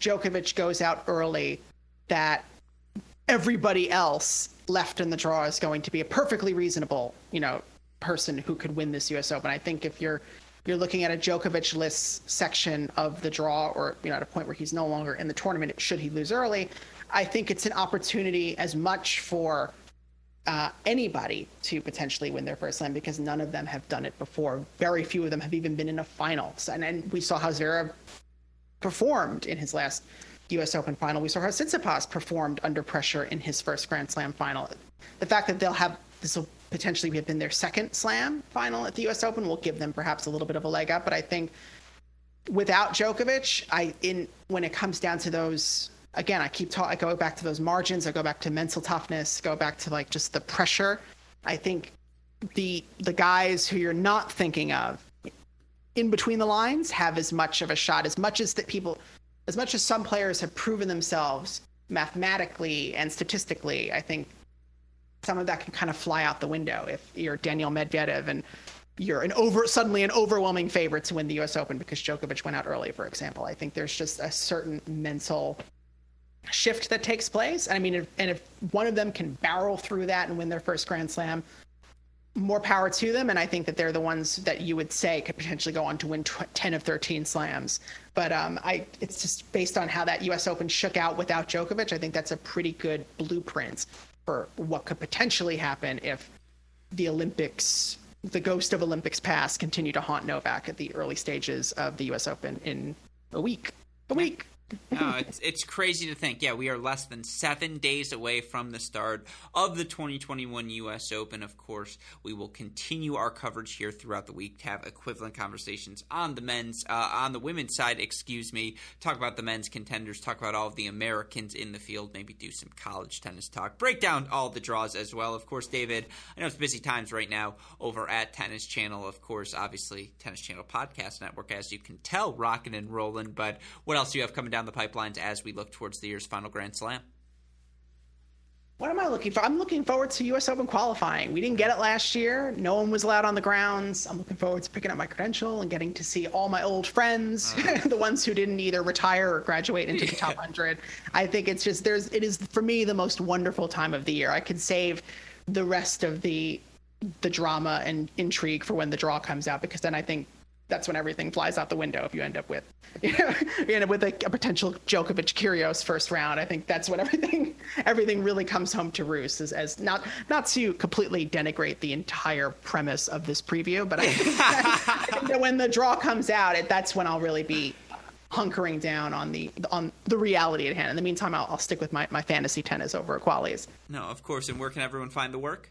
Djokovic goes out early that everybody else left in the draw is going to be a perfectly reasonable, you know, person who could win this U.S. Open. I think if you're you're looking at a Djokovic list section of the draw, or you know, at a point where he's no longer in the tournament, should he lose early, I think it's an opportunity as much for uh, anybody to potentially win their first slam because none of them have done it before. Very few of them have even been in a finals, and then we saw how Zverev performed in his last U.S. Open final. We saw how Tsitsipas performed under pressure in his first Grand Slam final. The fact that they'll have this will potentially have been their second Slam final at the U.S. Open will give them perhaps a little bit of a leg up. But I think without Djokovic, I in when it comes down to those again, I keep talking. I go back to those margins. I go back to mental toughness. Go back to like just the pressure. I think the the guys who you're not thinking of in between the lines have as much of a shot as much as that people as much as some players have proven themselves mathematically and statistically, I think some of that can kind of fly out the window if you're Daniil Medvedev and you're an over suddenly an overwhelming favorite to win the U.S. Open because Djokovic went out early, for example. I think there's just a certain mental shift that takes place. And I mean, if, and if one of them can barrel through that and win their first Grand Slam, more power to them. And I think that they're the ones that you would say could potentially go on to win 10 of 13 slams. But um, I, it's just based on how that U.S. Open shook out without Djokovic. I think that's a pretty good blueprint for what could potentially happen if the Olympics, the ghost of Olympics past, continue to haunt Novak at the early stages of the U.S. Open in a week. A week no, it's it's crazy to think. Yeah, we are less than seven days away from the start of the 2021 U.S. Open. Of course, we will continue our coverage here throughout the week to have equivalent conversations on the men's, uh, on the women's side. Excuse me. Talk about the men's contenders. Talk about all of the Americans in the field. Maybe do some college tennis talk. Break down all the draws as well. Of course, David. I know it's busy times right now over at Tennis Channel. Of course, obviously Tennis Channel Podcast Network, as you can tell, rocking and rolling. But what else do you have coming down? Down the pipelines as we look towards the year's final Grand Slam? What am I looking for? I'm looking forward to U.S. Open qualifying. We didn't get it last year. No one was allowed on the grounds. I'm looking forward to picking up my credential and getting to see all my old friends, uh-huh. the ones who didn't either retire or graduate into the top hundred. I think it's just there's it is for me the most wonderful time of the year. I could save the rest of the the drama and intrigue for when the draw comes out because then I think that's when everything flies out the window if you end up with you, know, you end up with a, a, potential Djokovic Kyrgios first round. I think that's when everything everything really comes home to roost as, as not not to completely denigrate the entire premise of this preview, but I think, that, I think that when the draw comes out, it, that's when I'll really be hunkering down on the on the reality at hand. In the meantime, I'll, I'll stick with my, my fantasy tennis over at Qualies. No, of course. And where can everyone find the work?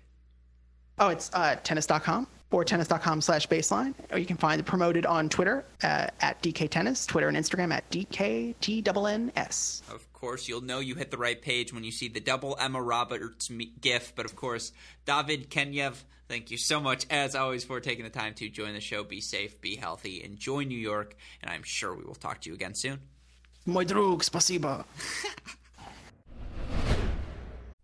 Oh, it's uh, tennis.com or tennis.com slash baseline. Or you can find it promoted on Twitter uh, at DK Tennis, Twitter and Instagram at DKTNNS. Of course, you'll know you hit the right page when you see the double Emma Roberts gif. But of course, David Kane, thank you so much, as always, for taking the time to join the show. Be safe, be healthy, enjoy New York, and I'm sure we will talk to you again soon. Mój drug, spasiba.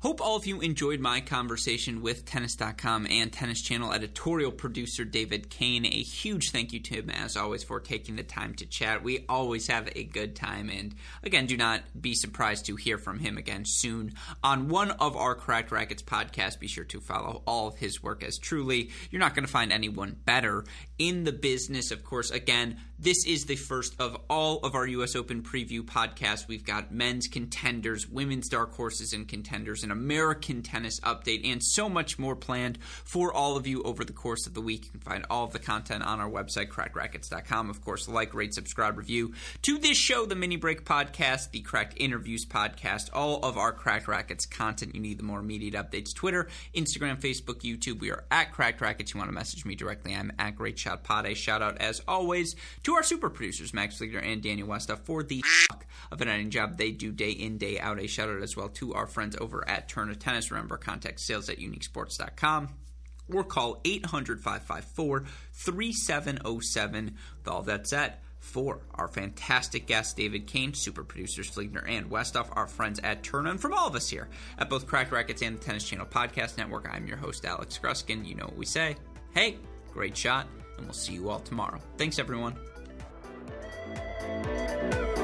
Hope all of you enjoyed my conversation with Tennis.com and Tennis Channel editorial producer David Kane. A huge thank you to him, as always, for taking the time to chat. We always have a good time, and again, do not be surprised to hear from him again soon on one of our Cracked Racquets podcasts. Be sure to follow all of his work as truly, you're not going to find anyone better in the business. Of course, again, this is the first of all of our U.S. Open preview podcasts. We've got men's contenders, women's dark horses and contenders, an American tennis update, and so much more planned for all of you over the course of the week. You can find all of the content on our website, crackedracquets.com. Of course, like, rate, subscribe, review to this show, the Mini Break podcast, the Cracked Interviews podcast, all of our Cracked Racquets content. You need the more immediate updates Twitter, Instagram, Facebook, YouTube. We are at Cracked Racquets. You want to message me directly, I'm at Great Shot Pod. A shout out, as always, to our super producers, Max Fleeter and Daniel Westoff, for the of an editing job they do day in, day out. A shout out as well to our friends over at Tourna Tennis. Remember, contact sales at uniquesports.com or call 800 554 3707. With all that said, for our fantastic guest, David Kane, super producers Fleegner and Westoff, our friends at Tourna, and from all of us here at both Cracked Racquets and the Tennis Channel Podcast Network, I'm your host, Alex Gruskin. You know what we say. Hey, great shot, and we'll see you all tomorrow. Thanks, everyone. Thank you.